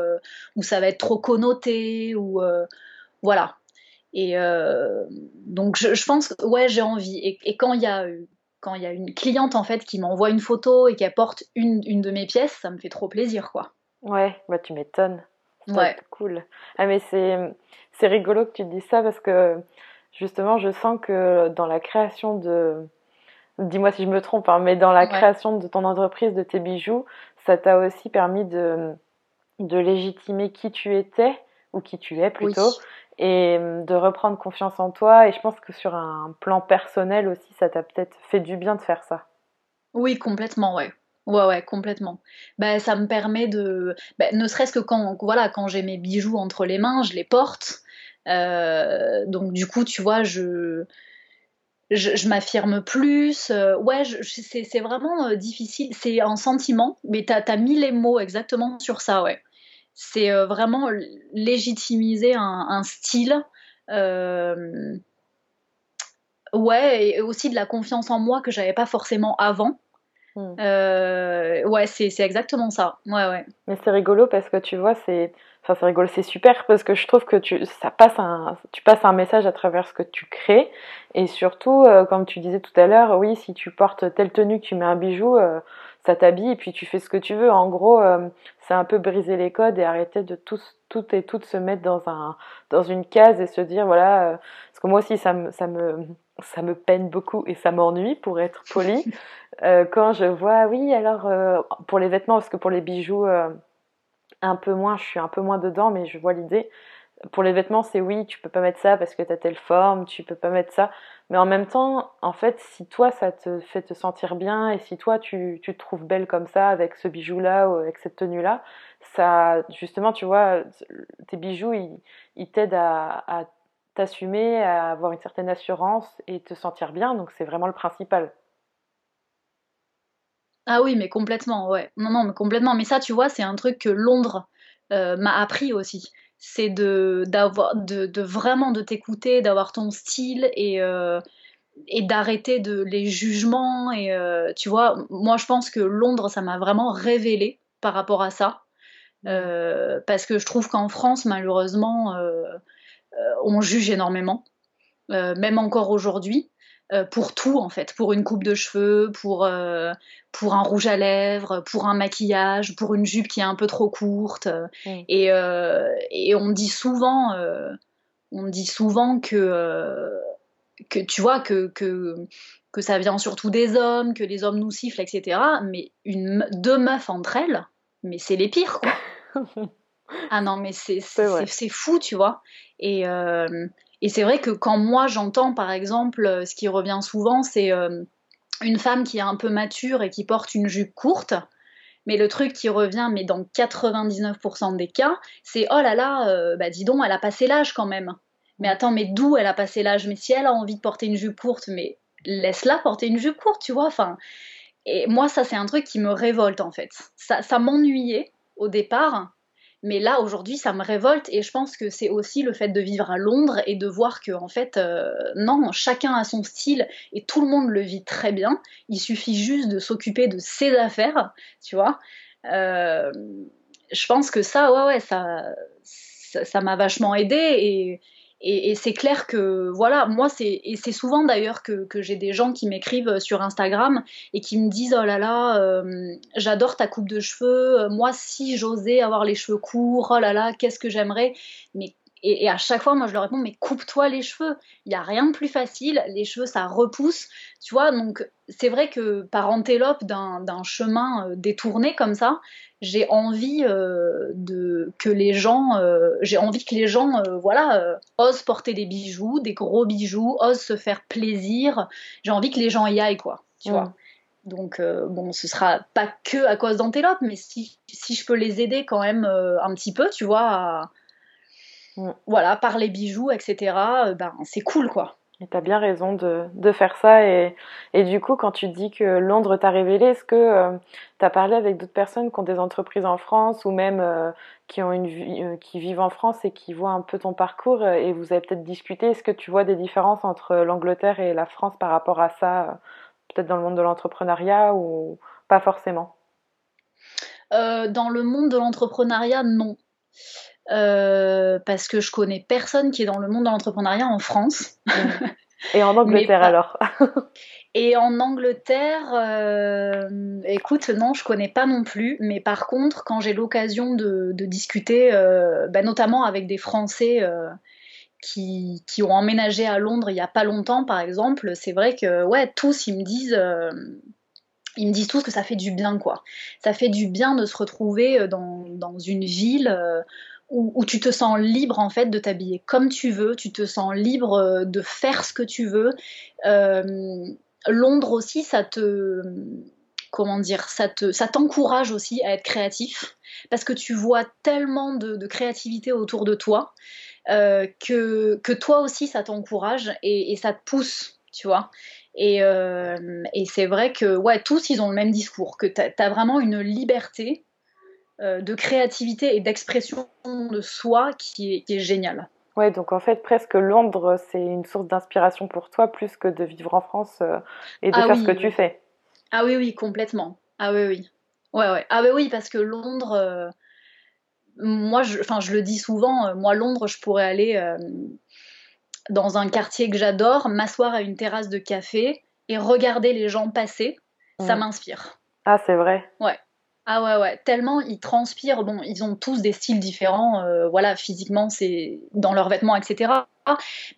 ou ça va être trop connoté ou voilà et donc je, pense que ouais j'ai envie et, et quand il y a quand il y a une cliente en fait qui m'envoie une photo et qu'elle porte une, une, de mes pièces, ça me fait trop plaisir quoi. Ouais, bah tu m'étonnes. Ouais. Cool. Ah mais c'est c'est rigolo que tu dis ça parce que justement je sens que dans la création de dis-moi si je me trompe hein, mais dans la création de ton entreprise de tes bijoux, ça t'a aussi permis de de légitimer qui tu étais ou qui tu es plutôt et de reprendre confiance en toi. Et je pense que sur un plan personnel aussi, ça t'a peut-être fait du bien de faire ça. Oui, complètement, ouais. Ouais, ouais, complètement. Bah, ça me permet de. Bah, ne serait-ce que quand, voilà, quand j'ai mes bijoux entre les mains, je les porte. Euh, donc, du coup, tu vois, je. Je, m'affirme plus. Euh, ouais, c'est vraiment euh, difficile. C'est un sentiment, mais t'as as mis les mots exactement sur ça, ouais c'est euh, vraiment légitimiser un, style. Ouais, et aussi de la confiance en moi que j'avais pas forcément avant. Euh, ouais, c'est exactement ça. Ouais, ouais. Mais c'est rigolo parce que tu vois, c'est. Enfin, c'est rigolo, c'est super parce que je trouve que tu, ça passe un, tu passes un message à travers ce que tu crées. Et surtout, comme tu disais tout à l'heure, oui, si tu portes telle tenue, que tu mets un bijou, ça t'habille et puis tu fais ce que tu veux. En gros, euh, c'est un peu briser les codes et arrêter de tous, tout et toutes se mettre dans, un, dans une case et se dire, voilà, euh, parce que moi aussi, ça me, ça me, ça me peine beaucoup et ça m'ennuie, pour être poli, euh, quand je vois, oui, alors, pour les vêtements, parce que pour les bijoux, un peu moins, je suis un peu moins dedans, mais je vois l'idée pour les vêtements, c'est oui, tu peux pas mettre ça parce que tu as telle forme, tu peux pas mettre ça. Mais en même temps, en fait, si toi, ça te fait te sentir bien et si toi, tu, tu te trouves belle comme ça avec ce bijou-là ou avec cette tenue-là, ça, justement, tu vois, tes bijoux, ils, ils t'aident à, à t'assumer, à avoir une certaine assurance et te sentir bien. Donc, c'est vraiment le principal. Ah oui, mais complètement, ouais. Non, non, mais complètement. Mais ça, tu vois, c'est un truc que Londres euh, m'a appris aussi c'est de, d'avoir, de, de, vraiment de t'écouter, d'avoir ton style et, euh, et d'arrêter de les jugements. Et euh, tu vois, moi je pense que Londres, ça m'a vraiment révélé par rapport à ça. Euh, parce que je trouve qu'en France, malheureusement, on juge énormément, même encore aujourd'hui. Euh, pour tout en fait, pour une coupe de cheveux, pour, euh, pour un rouge à lèvres, pour un maquillage, pour une jupe qui est un peu trop courte. Mm. Et, euh, et, on dit souvent, on dit souvent que, que tu vois que, que, que ça vient surtout des hommes, que les hommes nous sifflent, etc. Mais une, deux meufs entre elles, mais c'est les pires quoi. ah non mais c'est fou tu vois. Et et c'est vrai que quand moi j'entends par exemple, euh, ce qui revient souvent, c'est euh, une femme qui est un peu mature et qui porte une jupe courte. Mais le truc qui revient, mais dans 99% des cas, c'est oh là là, euh, bah dis donc, elle a passé l'âge quand même. Mais attends, mais d'où elle a passé l'âge? Mais si elle a envie de porter une jupe courte, mais laisse-la porter une jupe courte, tu vois. Enfin, et moi, ça, c'est un truc qui me révolte en fait. Ça, ça m'ennuyait au départ, mais là, aujourd'hui, ça me révolte et je pense que c'est aussi le fait de vivre à Londres et de voir que, en fait, euh, non, chacun a son style et tout le monde le vit très bien. Il suffit juste de s'occuper de ses affaires, tu vois. Euh, je pense que ça, ouais, ouais, ça, ça m'a vachement aidé et, et, c'est clair que, voilà, moi, c'est, c'est souvent d'ailleurs que, j'ai des gens qui m'écrivent sur Instagram et qui me disent Oh là là, euh, j'adore ta coupe de cheveux, moi, si j'osais avoir les cheveux courts, oh là là, qu'est-ce que j'aimerais. Et, à chaque fois, moi, je leur réponds, mais coupe-toi les cheveux. Il n'y a rien de plus facile. Les cheveux, ça repousse. Tu vois, donc c'est vrai que par antélope d'un chemin euh, détourné comme ça, j'ai envie euh, de que les gens, euh, j'ai envie que les gens, voilà, osent porter des bijoux, des gros bijoux, osent se faire plaisir. J'ai envie que les gens y aillent, quoi. Tu vois. Donc, bon, ce sera pas que à cause d'Antélope, mais si, si, je peux les aider quand même un petit peu, tu vois, à, voilà, par les bijoux, etc., euh, ben, c'est cool, quoi. Et tu as bien raison de, de faire ça. Et, et, du coup, quand tu dis que Londres t'a révélé, est-ce que euh, tu as parlé avec d'autres personnes qui ont des entreprises en France ou même euh, qui, ont une euh, qui vivent en France et qui voient un peu ton parcours et vous avez peut-être discuté Est-ce que tu vois des différences entre l'Angleterre et la France par rapport à ça, peut-être dans le monde de l'entrepreneuriat ou pas forcément? Dans le monde de l'entrepreneuriat, non. Euh, parce que je connais personne qui est dans le monde de l'entrepreneuriat en France. Et en Angleterre alors Et en Angleterre, euh, écoute, non, je connais pas non plus. Mais par contre, quand j'ai l'occasion de, discuter, euh, bah, notamment avec des Français qui, qui, ont emménagé à Londres il y a pas longtemps, par exemple, c'est vrai que ouais, tous ils me disent ils me disent tous que ça fait du bien, quoi. Ça fait du bien de se retrouver dans, dans une ville où, tu te sens libre en fait de t'habiller comme tu veux, tu te sens libre euh, de faire ce que tu veux. Euh, Londres aussi, ça te comment dire, ça te, ça t'encourage aussi à être créatif parce que tu vois tellement de, créativité autour de toi euh, que, que toi aussi ça t'encourage et, ça te pousse, tu vois. Et, c'est vrai que ouais, tous ils ont le même discours, que tu as, vraiment une liberté de créativité et d'expression de soi qui est, qui est génial. Ouais, donc en fait, presque Londres, c'est une source d'inspiration pour toi plus que de vivre en France euh, et de ah faire ce que tu fais. Ah oui, oui, complètement. Ah oui, oui. Ouais, ouais. Ah oui, parce que Londres, euh, moi, je, je le dis souvent, moi, Londres, je pourrais aller dans un quartier que j'adore, m'asseoir à une terrasse de café et regarder les gens passer. Ça mm. m'inspire. Ah, c'est vrai. Ouais. Ah ouais, ouais, tellement ils transpirent. Bon, ils ont tous des styles différents, euh, voilà, physiquement, c'est dans leurs vêtements, etc.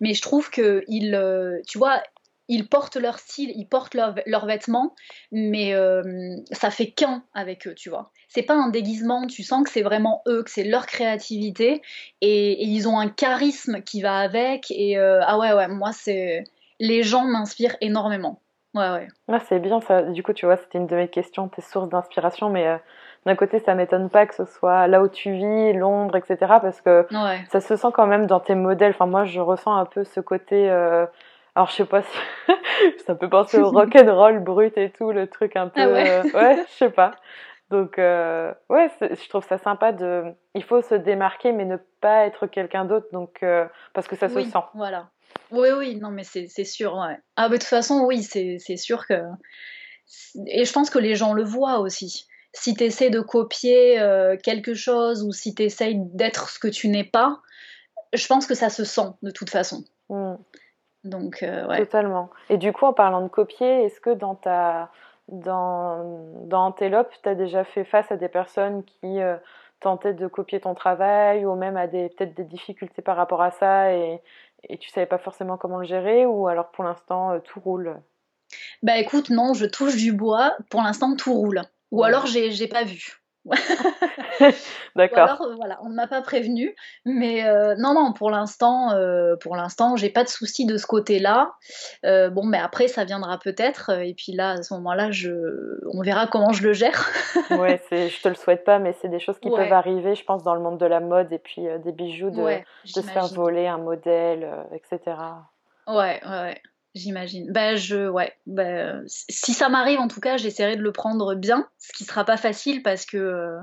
Mais je trouve que ils, euh, tu vois, ils portent leur style, ils portent leurs vêtements, mais euh, ça fait qu'un avec eux, tu vois. C'est pas un déguisement, tu sens que c'est vraiment eux, que c'est leur créativité, et, ils ont un charisme qui va avec. Et ah ouais, ouais, moi c'est, les gens m'inspirent énormément. Ouais, ouais. Ah, c'est bien ça. Du coup, tu vois, c'était une de mes questions, tes sources d'inspiration, mais euh, d'un côté, ça m'étonne pas que ce soit là où tu vis, Londres, etc., parce que ça se sent quand même dans tes modèles. Enfin, moi, je ressens un peu ce côté. Euh, alors, je sais pas si ça peut penser au rock and roll brut et tout, le truc un peu. Ah ouais, euh, ouais je sais pas. Donc, ouais, je trouve ça sympa de. Il faut se démarquer, mais ne pas être quelqu'un d'autre, donc parce que ça se sent. Voilà. Oui, oui, non, mais c'est sûr. Ouais. Ah, de toute façon, oui, c'est sûr que. Et je pense que les gens le voient aussi. Si tu essaies de copier euh, quelque chose ou si tu essaies d'être ce que tu n'es pas, je pense que ça se sent de toute façon. Mm. Donc, euh, ouais. Totalement. Et du coup, en parlant de copier, est-ce que dans ta. Dans, dans Antelope, tu as déjà fait face à des personnes qui euh, tentaient de copier ton travail ou même à des peut-être des difficultés par rapport à ça et, et tu savais pas forcément comment le gérer ou alors pour l'instant euh, tout roule? Bah écoute, non, je touche du bois, pour l'instant tout roule. Ou alors j'ai pas vu. D'accord. Alors, euh, voilà, on ne m'a pas prévenu, mais euh, non, non, pour l'instant, euh, pour l'instant, j'ai pas de souci de ce côté-là. bon, mais après, ça viendra peut-être, et puis là, à ce moment-là, je, on verra comment je le gère. ouais, je te le souhaite pas, mais c'est des choses qui peuvent arriver, je pense, dans le monde de la mode et puis des bijoux, de, de se faire voler un modèle, etc. Ouais, ouais, ouais. J'imagine. Ben je, ouais. Ben, si ça m'arrive, en tout cas, j'essaierai de le prendre bien, ce qui sera pas facile parce que euh,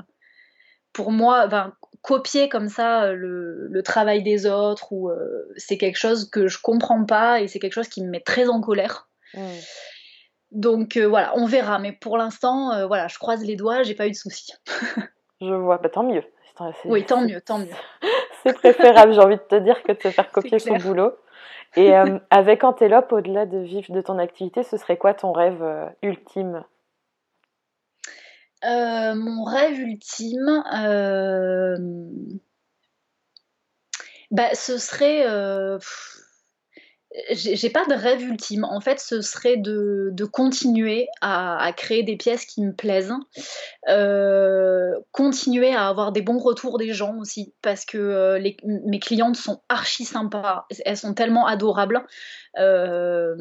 pour moi, ben, copier comme ça euh, le, travail des autres ou euh, c'est quelque chose que je comprends pas et c'est quelque chose qui me met très en colère. Mmh. Donc voilà, on verra. Mais pour l'instant, voilà, je croise les doigts, j'ai pas eu de soucis. je vois. Bah, tant mieux. Oui, tant mieux, tant mieux. c'est préférable, j'ai envie de te dire, que de se faire copier son boulot. Et euh, avec Antelope, au-delà de vivre de ton activité, ce serait quoi ton rêve euh, ultime? Euh, Mon rêve ultime, bah, ce serait j'ai pas de rêve ultime. En fait, ce serait de, continuer à, créer des pièces qui me plaisent, euh, continuer à avoir des bons retours des gens aussi, parce que euh, mes clientes sont archi sympas, elles sont tellement adorables. Euh,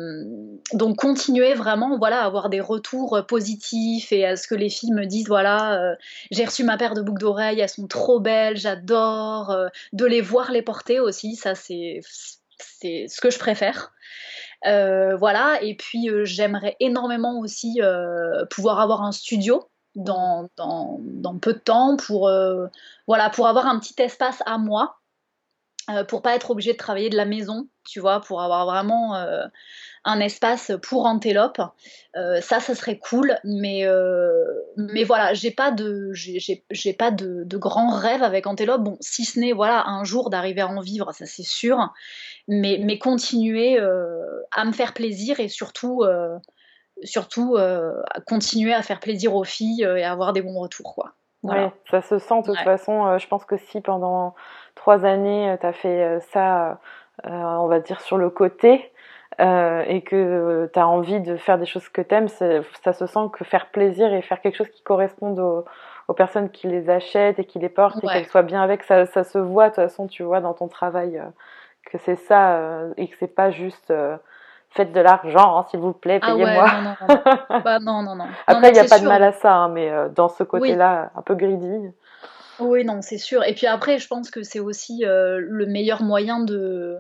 donc continuer vraiment, voilà, à avoir des retours positifs et à ce que les filles me disent, voilà, j'ai reçu ma paire de boucles d'oreilles, elles sont trop belles, j'adore, de les voir les porter aussi, ça c'est c'est ce que je préfère. voilà, et puis j'aimerais énormément aussi pouvoir avoir un studio dans, dans, dans, peu de temps pour, voilà, pour avoir un petit espace à moi, pour pas être obligé de travailler de la maison, tu vois, pour avoir vraiment un espace pour Antélope. Euh, ça, ça serait cool, mais, euh, mais voilà, j'ai pas de, j'ai pas de, de grands rêves avec Antélope. Bon, si ce n'est voilà un jour d'arriver à en vivre, ça c'est sûr, mais, mais continuer euh, à me faire plaisir et surtout surtout continuer à faire plaisir aux filles et avoir des bons retours quoi. Ouais, ça se sent de toute façon. je pense que si pendant trois années, tu as fait ça, on va dire, sur le côté, euh, et que tu as envie de faire des choses que tu aimes, ça se sent que faire plaisir et faire quelque chose qui corresponde aux, personnes qui les achètent et qui les portent et qu'elles soient bien avec, ça, ça, se voit de toute façon, tu vois, dans ton travail, euh, que c'est ça euh, et que c'est pas juste faites de l'argent, hein, s'il vous plaît, payez-moi. Ah non, non, non. bah, non, non, non. Après, il n'y a pas de mal à ça, hein, mais dans ce côté-là, un peu greedy. Oui, non, c'est sûr. Et puis après, je pense que c'est aussi le meilleur moyen de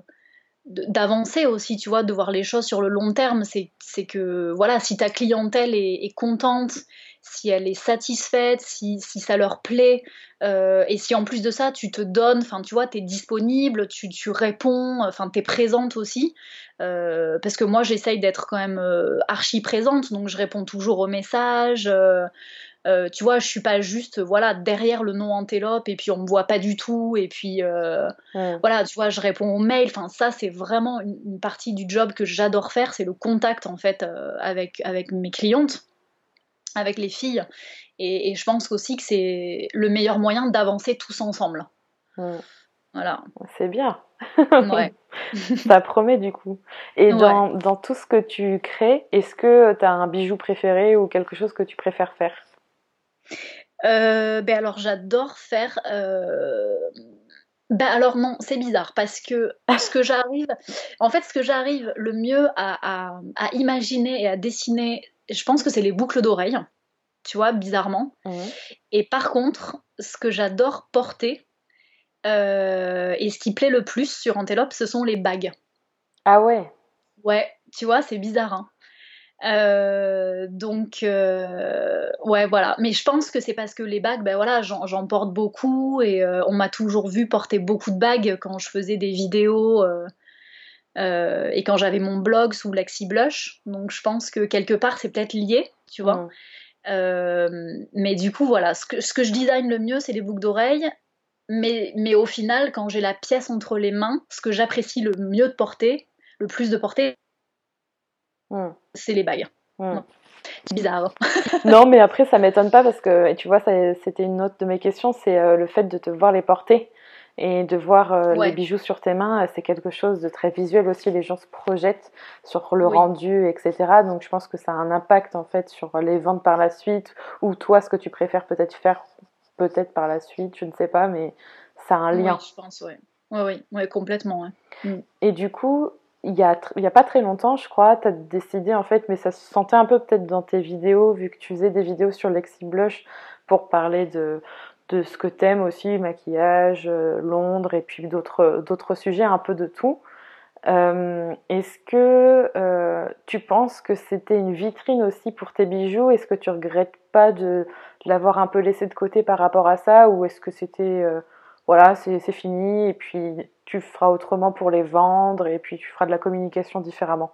d'avancer aussi, tu vois, de voir les choses sur le long terme. C'est que, voilà, si ta clientèle est, contente, si elle est satisfaite, si, ça leur plaît, euh, et si en plus de ça, tu te donnes, enfin, tu vois, tu es disponible, tu, tu réponds, enfin, tu es présente aussi, euh, parce que moi, j'essaye d'être quand même euh, archi présente, donc je réponds toujours aux messages. Euh, tu vois, je suis pas juste voilà derrière le nom antélope et puis on me voit pas du tout et puis euh, voilà, tu vois, je réponds aux mails. Enfin, ça c'est vraiment une, partie du job que j'adore faire, c'est le contact en fait euh, avec avec mes clientes, avec les filles. Et, je pense aussi que c'est le meilleur moyen d'avancer tous ensemble. Voilà. C'est bien. Ouais. ça promet du coup. Et dans, dans, tout ce que tu crées, est-ce que tu as un bijou préféré ou quelque chose que tu préfères faire? Ben alors j'adore faire. Euh, ben alors non, c'est bizarre parce que ce que j'arrive, en fait, ce que j'arrive le mieux à, imaginer et à dessiner, je pense que c'est les boucles d'oreilles, tu vois, bizarrement. Et par contre, ce que j'adore porter euh, et ce qui plaît le plus sur Antelope, ce sont les bagues. Ah ouais. Ouais, tu vois, c'est bizarre. Hein. Euh, donc, euh, ouais, voilà. Mais je pense que c'est parce que les bagues, ben voilà, j'en porte beaucoup et euh, on m'a toujours vu porter beaucoup de bagues quand je faisais des vidéos et quand j'avais mon blog sous Lexi Blush. Donc, je pense que quelque part, c'est peut-être lié, tu vois. mais du coup, voilà, ce que, ce que je design le mieux, c'est les boucles d'oreilles. Mais, mais au final, quand j'ai la pièce entre les mains, ce que j'apprécie le mieux de porter, le plus de porter, c'est les bagues. C'est bizarre. non, mais après, ça m'étonne pas parce que, et tu vois, c'était une autre de mes questions, c'est euh, le fait de te voir les porter et de voir euh, les bijoux sur tes mains, c'est quelque chose de très visuel aussi. Les gens se projettent sur le rendu, etc. Donc, je pense que ça a un impact en fait sur les ventes par la suite ou toi, ce que tu préfères peut-être faire peut-être par la suite, je ne sais pas, mais ça a un lien. Oui, je pense, oui. Oui, oui, complètement. Mm. Et du coup, il y, a, a pas très longtemps, je crois, tu as décidé en fait, mais ça se sentait un peu peut-être dans tes vidéos, vu que tu faisais des vidéos sur Lexi Blush pour parler de, de ce que t'aimes aussi, maquillage, euh, Londres et puis d'autres, d'autres sujets, un peu de tout. Euh, est-ce que euh, tu penses que c'était une vitrine aussi pour tes bijoux? Est-ce que tu regrettes pas de, de, l'avoir un peu laissé de côté par rapport à ça? Ou est-ce que c'était voilà, c'est fini et puis tu feras autrement pour les vendre et puis tu feras de la communication différemment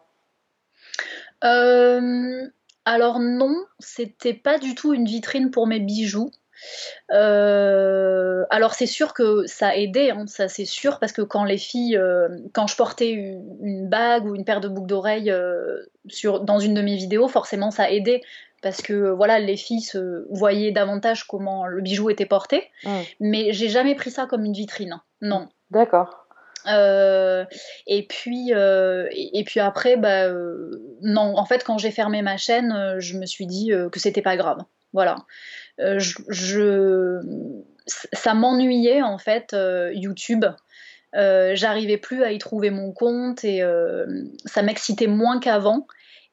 euh, Alors non, c'était pas du tout une vitrine pour mes bijoux. Euh, alors c'est sûr que ça aidait, hein, ça c'est sûr, parce que quand les filles, euh, quand je portais une, bague ou une paire de boucles d'oreilles sur dans une de mes vidéos, forcément ça aidait parce que voilà, les filles se voyaient davantage comment le bijou était porté. Mm. Mais j'ai jamais pris ça comme une vitrine. Non. D'accord. Euh, et puis euh, et, puis après bah euh, non. En fait quand j'ai fermé ma chaîne je me suis dit que c'était pas grave. Voilà. Ça m'ennuyait en fait YouTube. J'arrivais plus à y trouver mon compte et ça m'excitait moins qu'avant.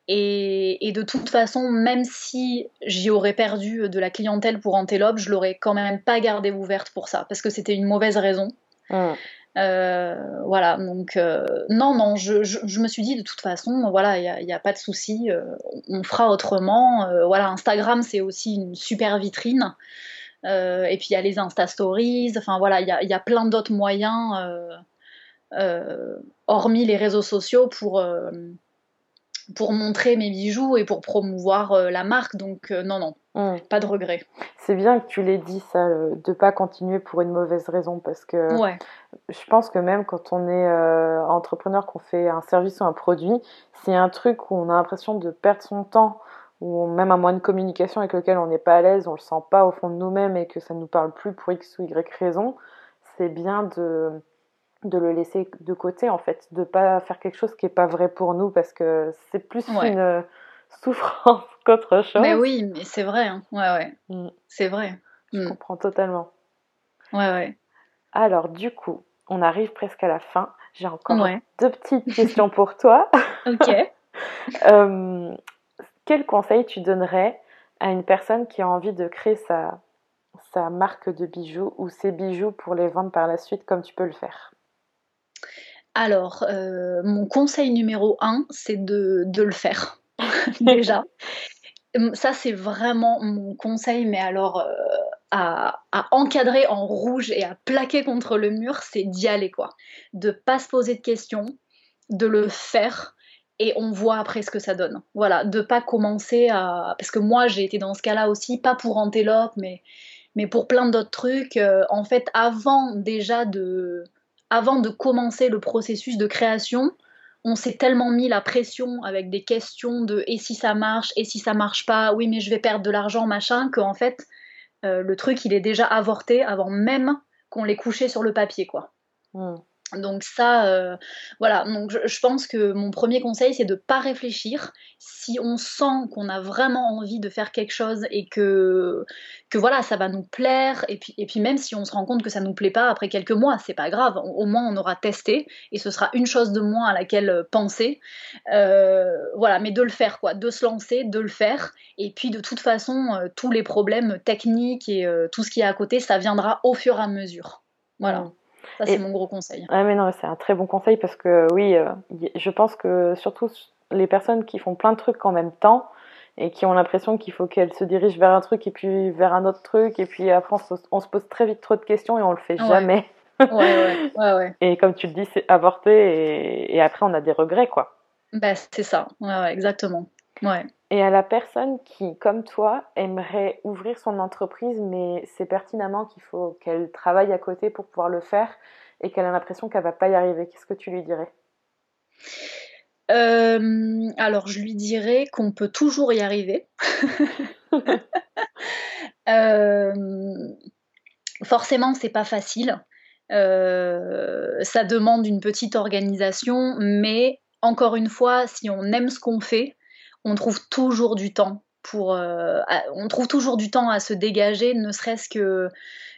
Et, de toute façon, même si j'y aurais perdu de la clientèle pour Antelope, je l'aurais quand même pas gardée ouverte pour ça, parce que c'était une mauvaise raison. Voilà, donc non, non, je, je, me suis dit de toute façon, voilà, il n'y a, a, pas de souci, on fera autrement. voilà, Instagram, c'est aussi une super vitrine. et puis il y a les Insta Stories, enfin voilà, il y a, y a, plein d'autres moyens, hormis les réseaux sociaux, pour pour montrer mes bijoux et pour promouvoir euh, la marque. Donc euh, non, non, mmh. pas de regret. C'est bien que tu l'aies dit ça, de pas continuer pour une mauvaise raison, parce que je pense que même quand on est euh, entrepreneur, qu'on fait un service ou un produit, c'est un truc où on a l'impression de perdre son temps ou même un moyen de communication avec lequel on n'est pas à l'aise, on le sent pas au fond de nous-mêmes et que ça ne nous parle plus pour X ou Y raison, c'est bien de de le laisser de côté en fait, de pas faire quelque chose qui est pas vrai pour nous parce que c'est plus une souffrance qu'autre chose. Mais oui, mais c'est vrai, hein. ouais, ouais, mm. c'est vrai. Je mm. comprends totalement. Ouais, ouais. Alors du coup, on arrive presque à la fin. J'ai encore deux petites questions pour toi. ok. Euh, quel conseil tu donnerais à une personne qui a envie de créer sa, sa marque de bijoux ou ses bijoux pour les vendre par la suite comme tu peux le faire? Alors, euh, mon conseil numéro un, c'est de, le faire, déjà. Ça, c'est vraiment mon conseil, mais alors euh, à, encadrer en rouge et à plaquer contre le mur, c'est d'y aller, quoi. De pas se poser de questions, de le faire, et on voit après ce que ça donne. Voilà, de pas commencer à... Parce que moi, j'ai été dans ce cas-là aussi, pas pour Antelope, mais, mais pour plein d'autres trucs. Euh, en fait, avant déjà de avant de commencer le processus de création, on s'est tellement mis la pression avec des questions de et si ça marche, et si ça marche pas, oui mais je vais perdre de l'argent, machin, qu'en fait le truc il est déjà avorté avant même qu'on l'ait couché sur le papier quoi. Hmm. Donc ça, euh, voilà. Donc je, pense que mon premier conseil, c'est de pas réfléchir. Si on sent qu'on a vraiment envie de faire quelque chose et que que voilà, ça va nous plaire. Et puis et puis même si on se rend compte que ça nous plaît pas après quelques mois, c'est pas grave. Au, moins on aura testé et ce sera une chose de moins à laquelle euh, penser. Euh, voilà, mais de le faire quoi, de se lancer, de le faire. Et puis de toute façon, tous les problèmes techniques et tout ce qui est à côté, ça viendra au fur et à mesure. Voilà. Mmh. Ça, c'est mon gros conseil. Mais non, c'est un très bon conseil parce que oui, euh, je pense que surtout les personnes qui font plein de trucs en même temps et qui ont l'impression qu'il faut qu'elles se dirigent vers un truc et puis vers un autre truc et puis après on se, pose très vite trop de questions et on le fait jamais. ouais, ouais, ouais, Et comme tu le dis, c'est avorter et, et, après on a des regrets quoi. Bah, c'est ça, ouais, exactement. Ouais. Et à la personne qui, comme toi, aimerait ouvrir son entreprise, mais c'est pertinemment qu'il faut qu'elle travaille à côté pour pouvoir le faire et qu'elle a l'impression qu'elle va pas y arriver, qu'est-ce que tu lui dirais? Euh, alors, je lui dirais qu'on peut toujours y arriver. euh, forcément, c'est pas facile. Euh, ça demande une petite organisation, mais encore une fois, si on aime ce qu'on fait, on trouve toujours du temps pour, euh, on trouve toujours du temps à se dégager, ne serait-ce que,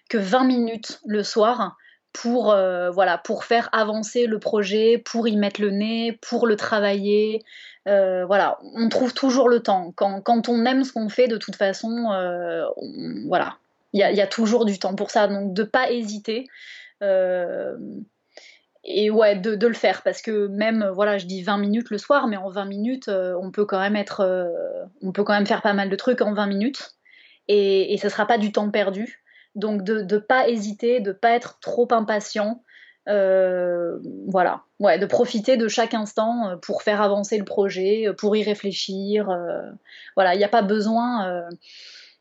que 20 minutes le soir pour, euh, voilà, pour faire avancer le projet, pour y mettre le nez, pour le travailler. Euh, voilà, on trouve toujours le temps. Quand, on aime ce qu'on fait, de toute façon, voilà, il y a, toujours du temps pour ça. Donc de pas hésiter et ouais, de, le faire parce que même, voilà, je dis 20 minutes le soir, mais en 20 minutes, euh, on peut quand même être, euh, on peut quand même faire pas mal de trucs en 20 minutes et, et ce sera pas du temps perdu. Donc de ne pas hésiter, de pas être trop impatient, euh, voilà, ouais, de profiter de chaque instant pour faire avancer le projet, pour y réfléchir. voilà, il n'y a pas besoin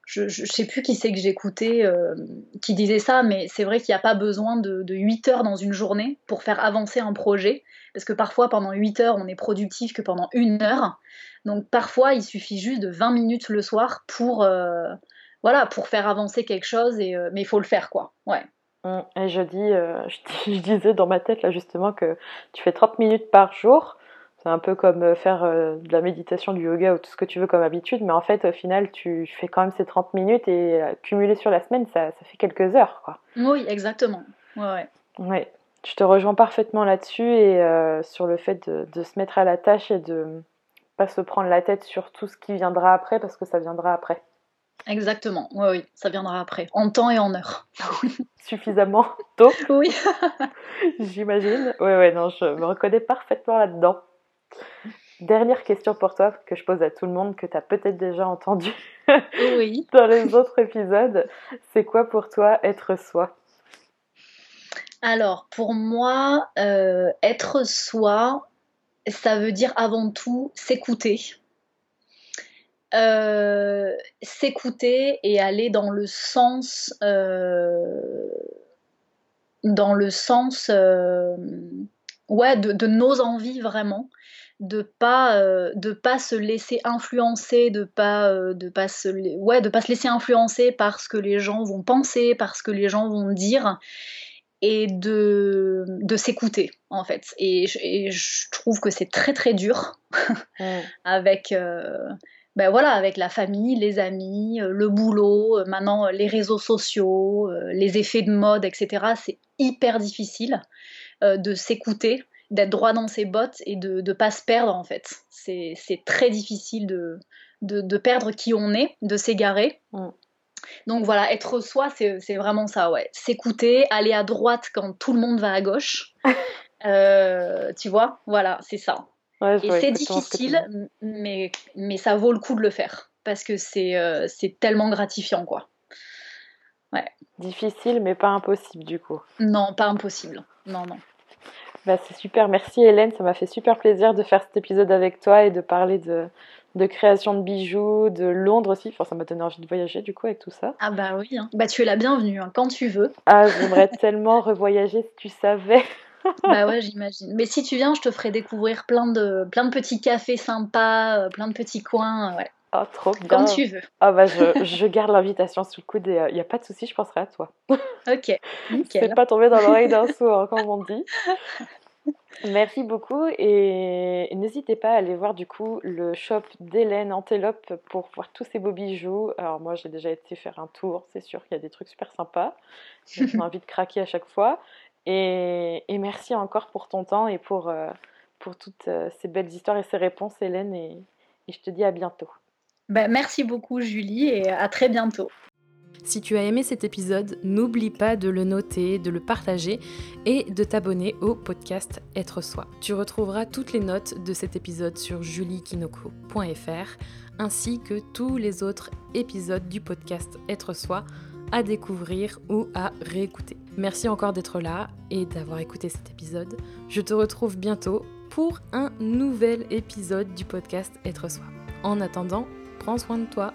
je, ne sais plus qui c'est que j'écoutais euh, qui disait ça, mais c'est vrai qu'il n'y a pas besoin de, de, 8 heures dans une journée pour faire avancer un projet, parce que parfois pendant 8 heures on est productif que pendant une heure. Donc parfois il suffit juste de 20 minutes le soir pour, euh, voilà, pour faire avancer quelque chose, et, euh, mais il faut le faire quoi. Ouais. Mmh. Et je dis, je, disais dans ma tête là justement que tu fais 30 minutes par jour c'est un peu comme euh, faire euh, de la méditation, du yoga ou tout ce que tu veux comme habitude, mais en fait, au final, tu fais quand même ces 30 minutes et euh, cumulé sur la semaine, ça, ça fait quelques heures. Quoi. Oui, exactement. Ouais, ouais. ouais. Je te rejoins parfaitement là-dessus et sur le fait de, de, se mettre à la tâche et de pas se prendre la tête sur tout ce qui viendra après parce que ça viendra après. Exactement, oui, oui, ça viendra après, en temps et en heure. Suffisamment tôt Oui. J'imagine. Oui, oui, non, je me reconnais parfaitement là-dedans. Dernière question pour toi que je pose à tout le monde, que tu as peut-être déjà entendu oui. dans les autres épisodes. C'est quoi pour toi être soi? Alors, pour moi, euh, être soi, ça veut dire avant tout s'écouter. Euh, s'écouter et aller dans le sens euh, dans le sens ouais de, de, nos envies vraiment de pas euh, de pas se laisser influencer de pas euh, de pas se ouais de pas se laisser influencer par ce que les gens vont penser par ce que les gens vont dire et de, de s'écouter en fait. Et, je trouve que c'est très très dur avec euh, ben voilà avec la famille les amis le boulot maintenant les réseaux sociaux les effets de mode etc c'est hyper difficile de s'écouter d'être droit dans ses bottes et de ne pas se perdre en fait. C'est très difficile de, de, perdre qui on est, de s'égarer. Mm. Donc voilà, être soi, c'est vraiment ça, ouais. S'écouter, aller à droite quand tout le monde va à gauche. Euh, tu vois, voilà, c'est ça. et c'est difficile, mais, mais ça vaut le coup de le faire. Parce que c'est euh, tellement gratifiant, quoi. Ouais. Difficile, mais pas impossible, du coup. Non, pas impossible. Non, non. Bah, c'est super, merci Hélène, ça m'a fait super plaisir de faire cet épisode avec toi et de parler de, de création de bijoux, de Londres aussi. Enfin, ça m'a donné envie de voyager du coup avec tout ça. Ah bah oui, hein. bah tu es la bienvenue hein, quand tu veux. Ah, j'aimerais tellement revoyager si tu savais. bah ouais, j'imagine. Mais si tu viens, je te ferai découvrir plein de, plein de petits cafés sympas, euh, plein de petits coins. Euh, ouais. Oh, trop bien. Comme tu veux. Ah bah je, je garde l'invitation sous le coude et il euh, n'y a pas de souci, je penserai à toi. Ok, nickel. Pas tombé dans l'oreille d'un sourd, comme on dit. Merci beaucoup et n'hésitez pas à aller voir du coup le shop d'Hélène Antelope pour voir tous ces beaux bijoux. Alors moi j'ai déjà été faire un tour, c'est sûr qu'il y a des trucs super sympas. J'ai envie de craquer à chaque fois. Et, et, merci encore pour ton temps et pour, euh, pour toutes euh, ces belles histoires et ces réponses Hélène et, et je te dis à bientôt. Ben, merci beaucoup Julie et à très bientôt. Si tu as aimé cet épisode, n'oublie pas de le noter, de le partager et de t'abonner au podcast Être Soi. Tu retrouveras toutes les notes de cet épisode sur juliekinoko.fr ainsi que tous les autres épisodes du podcast Être Soi à découvrir ou à réécouter. Merci encore d'être là et d'avoir écouté cet épisode. Je te retrouve bientôt pour un nouvel épisode du podcast Être Soi. En attendant, prends soin de toi.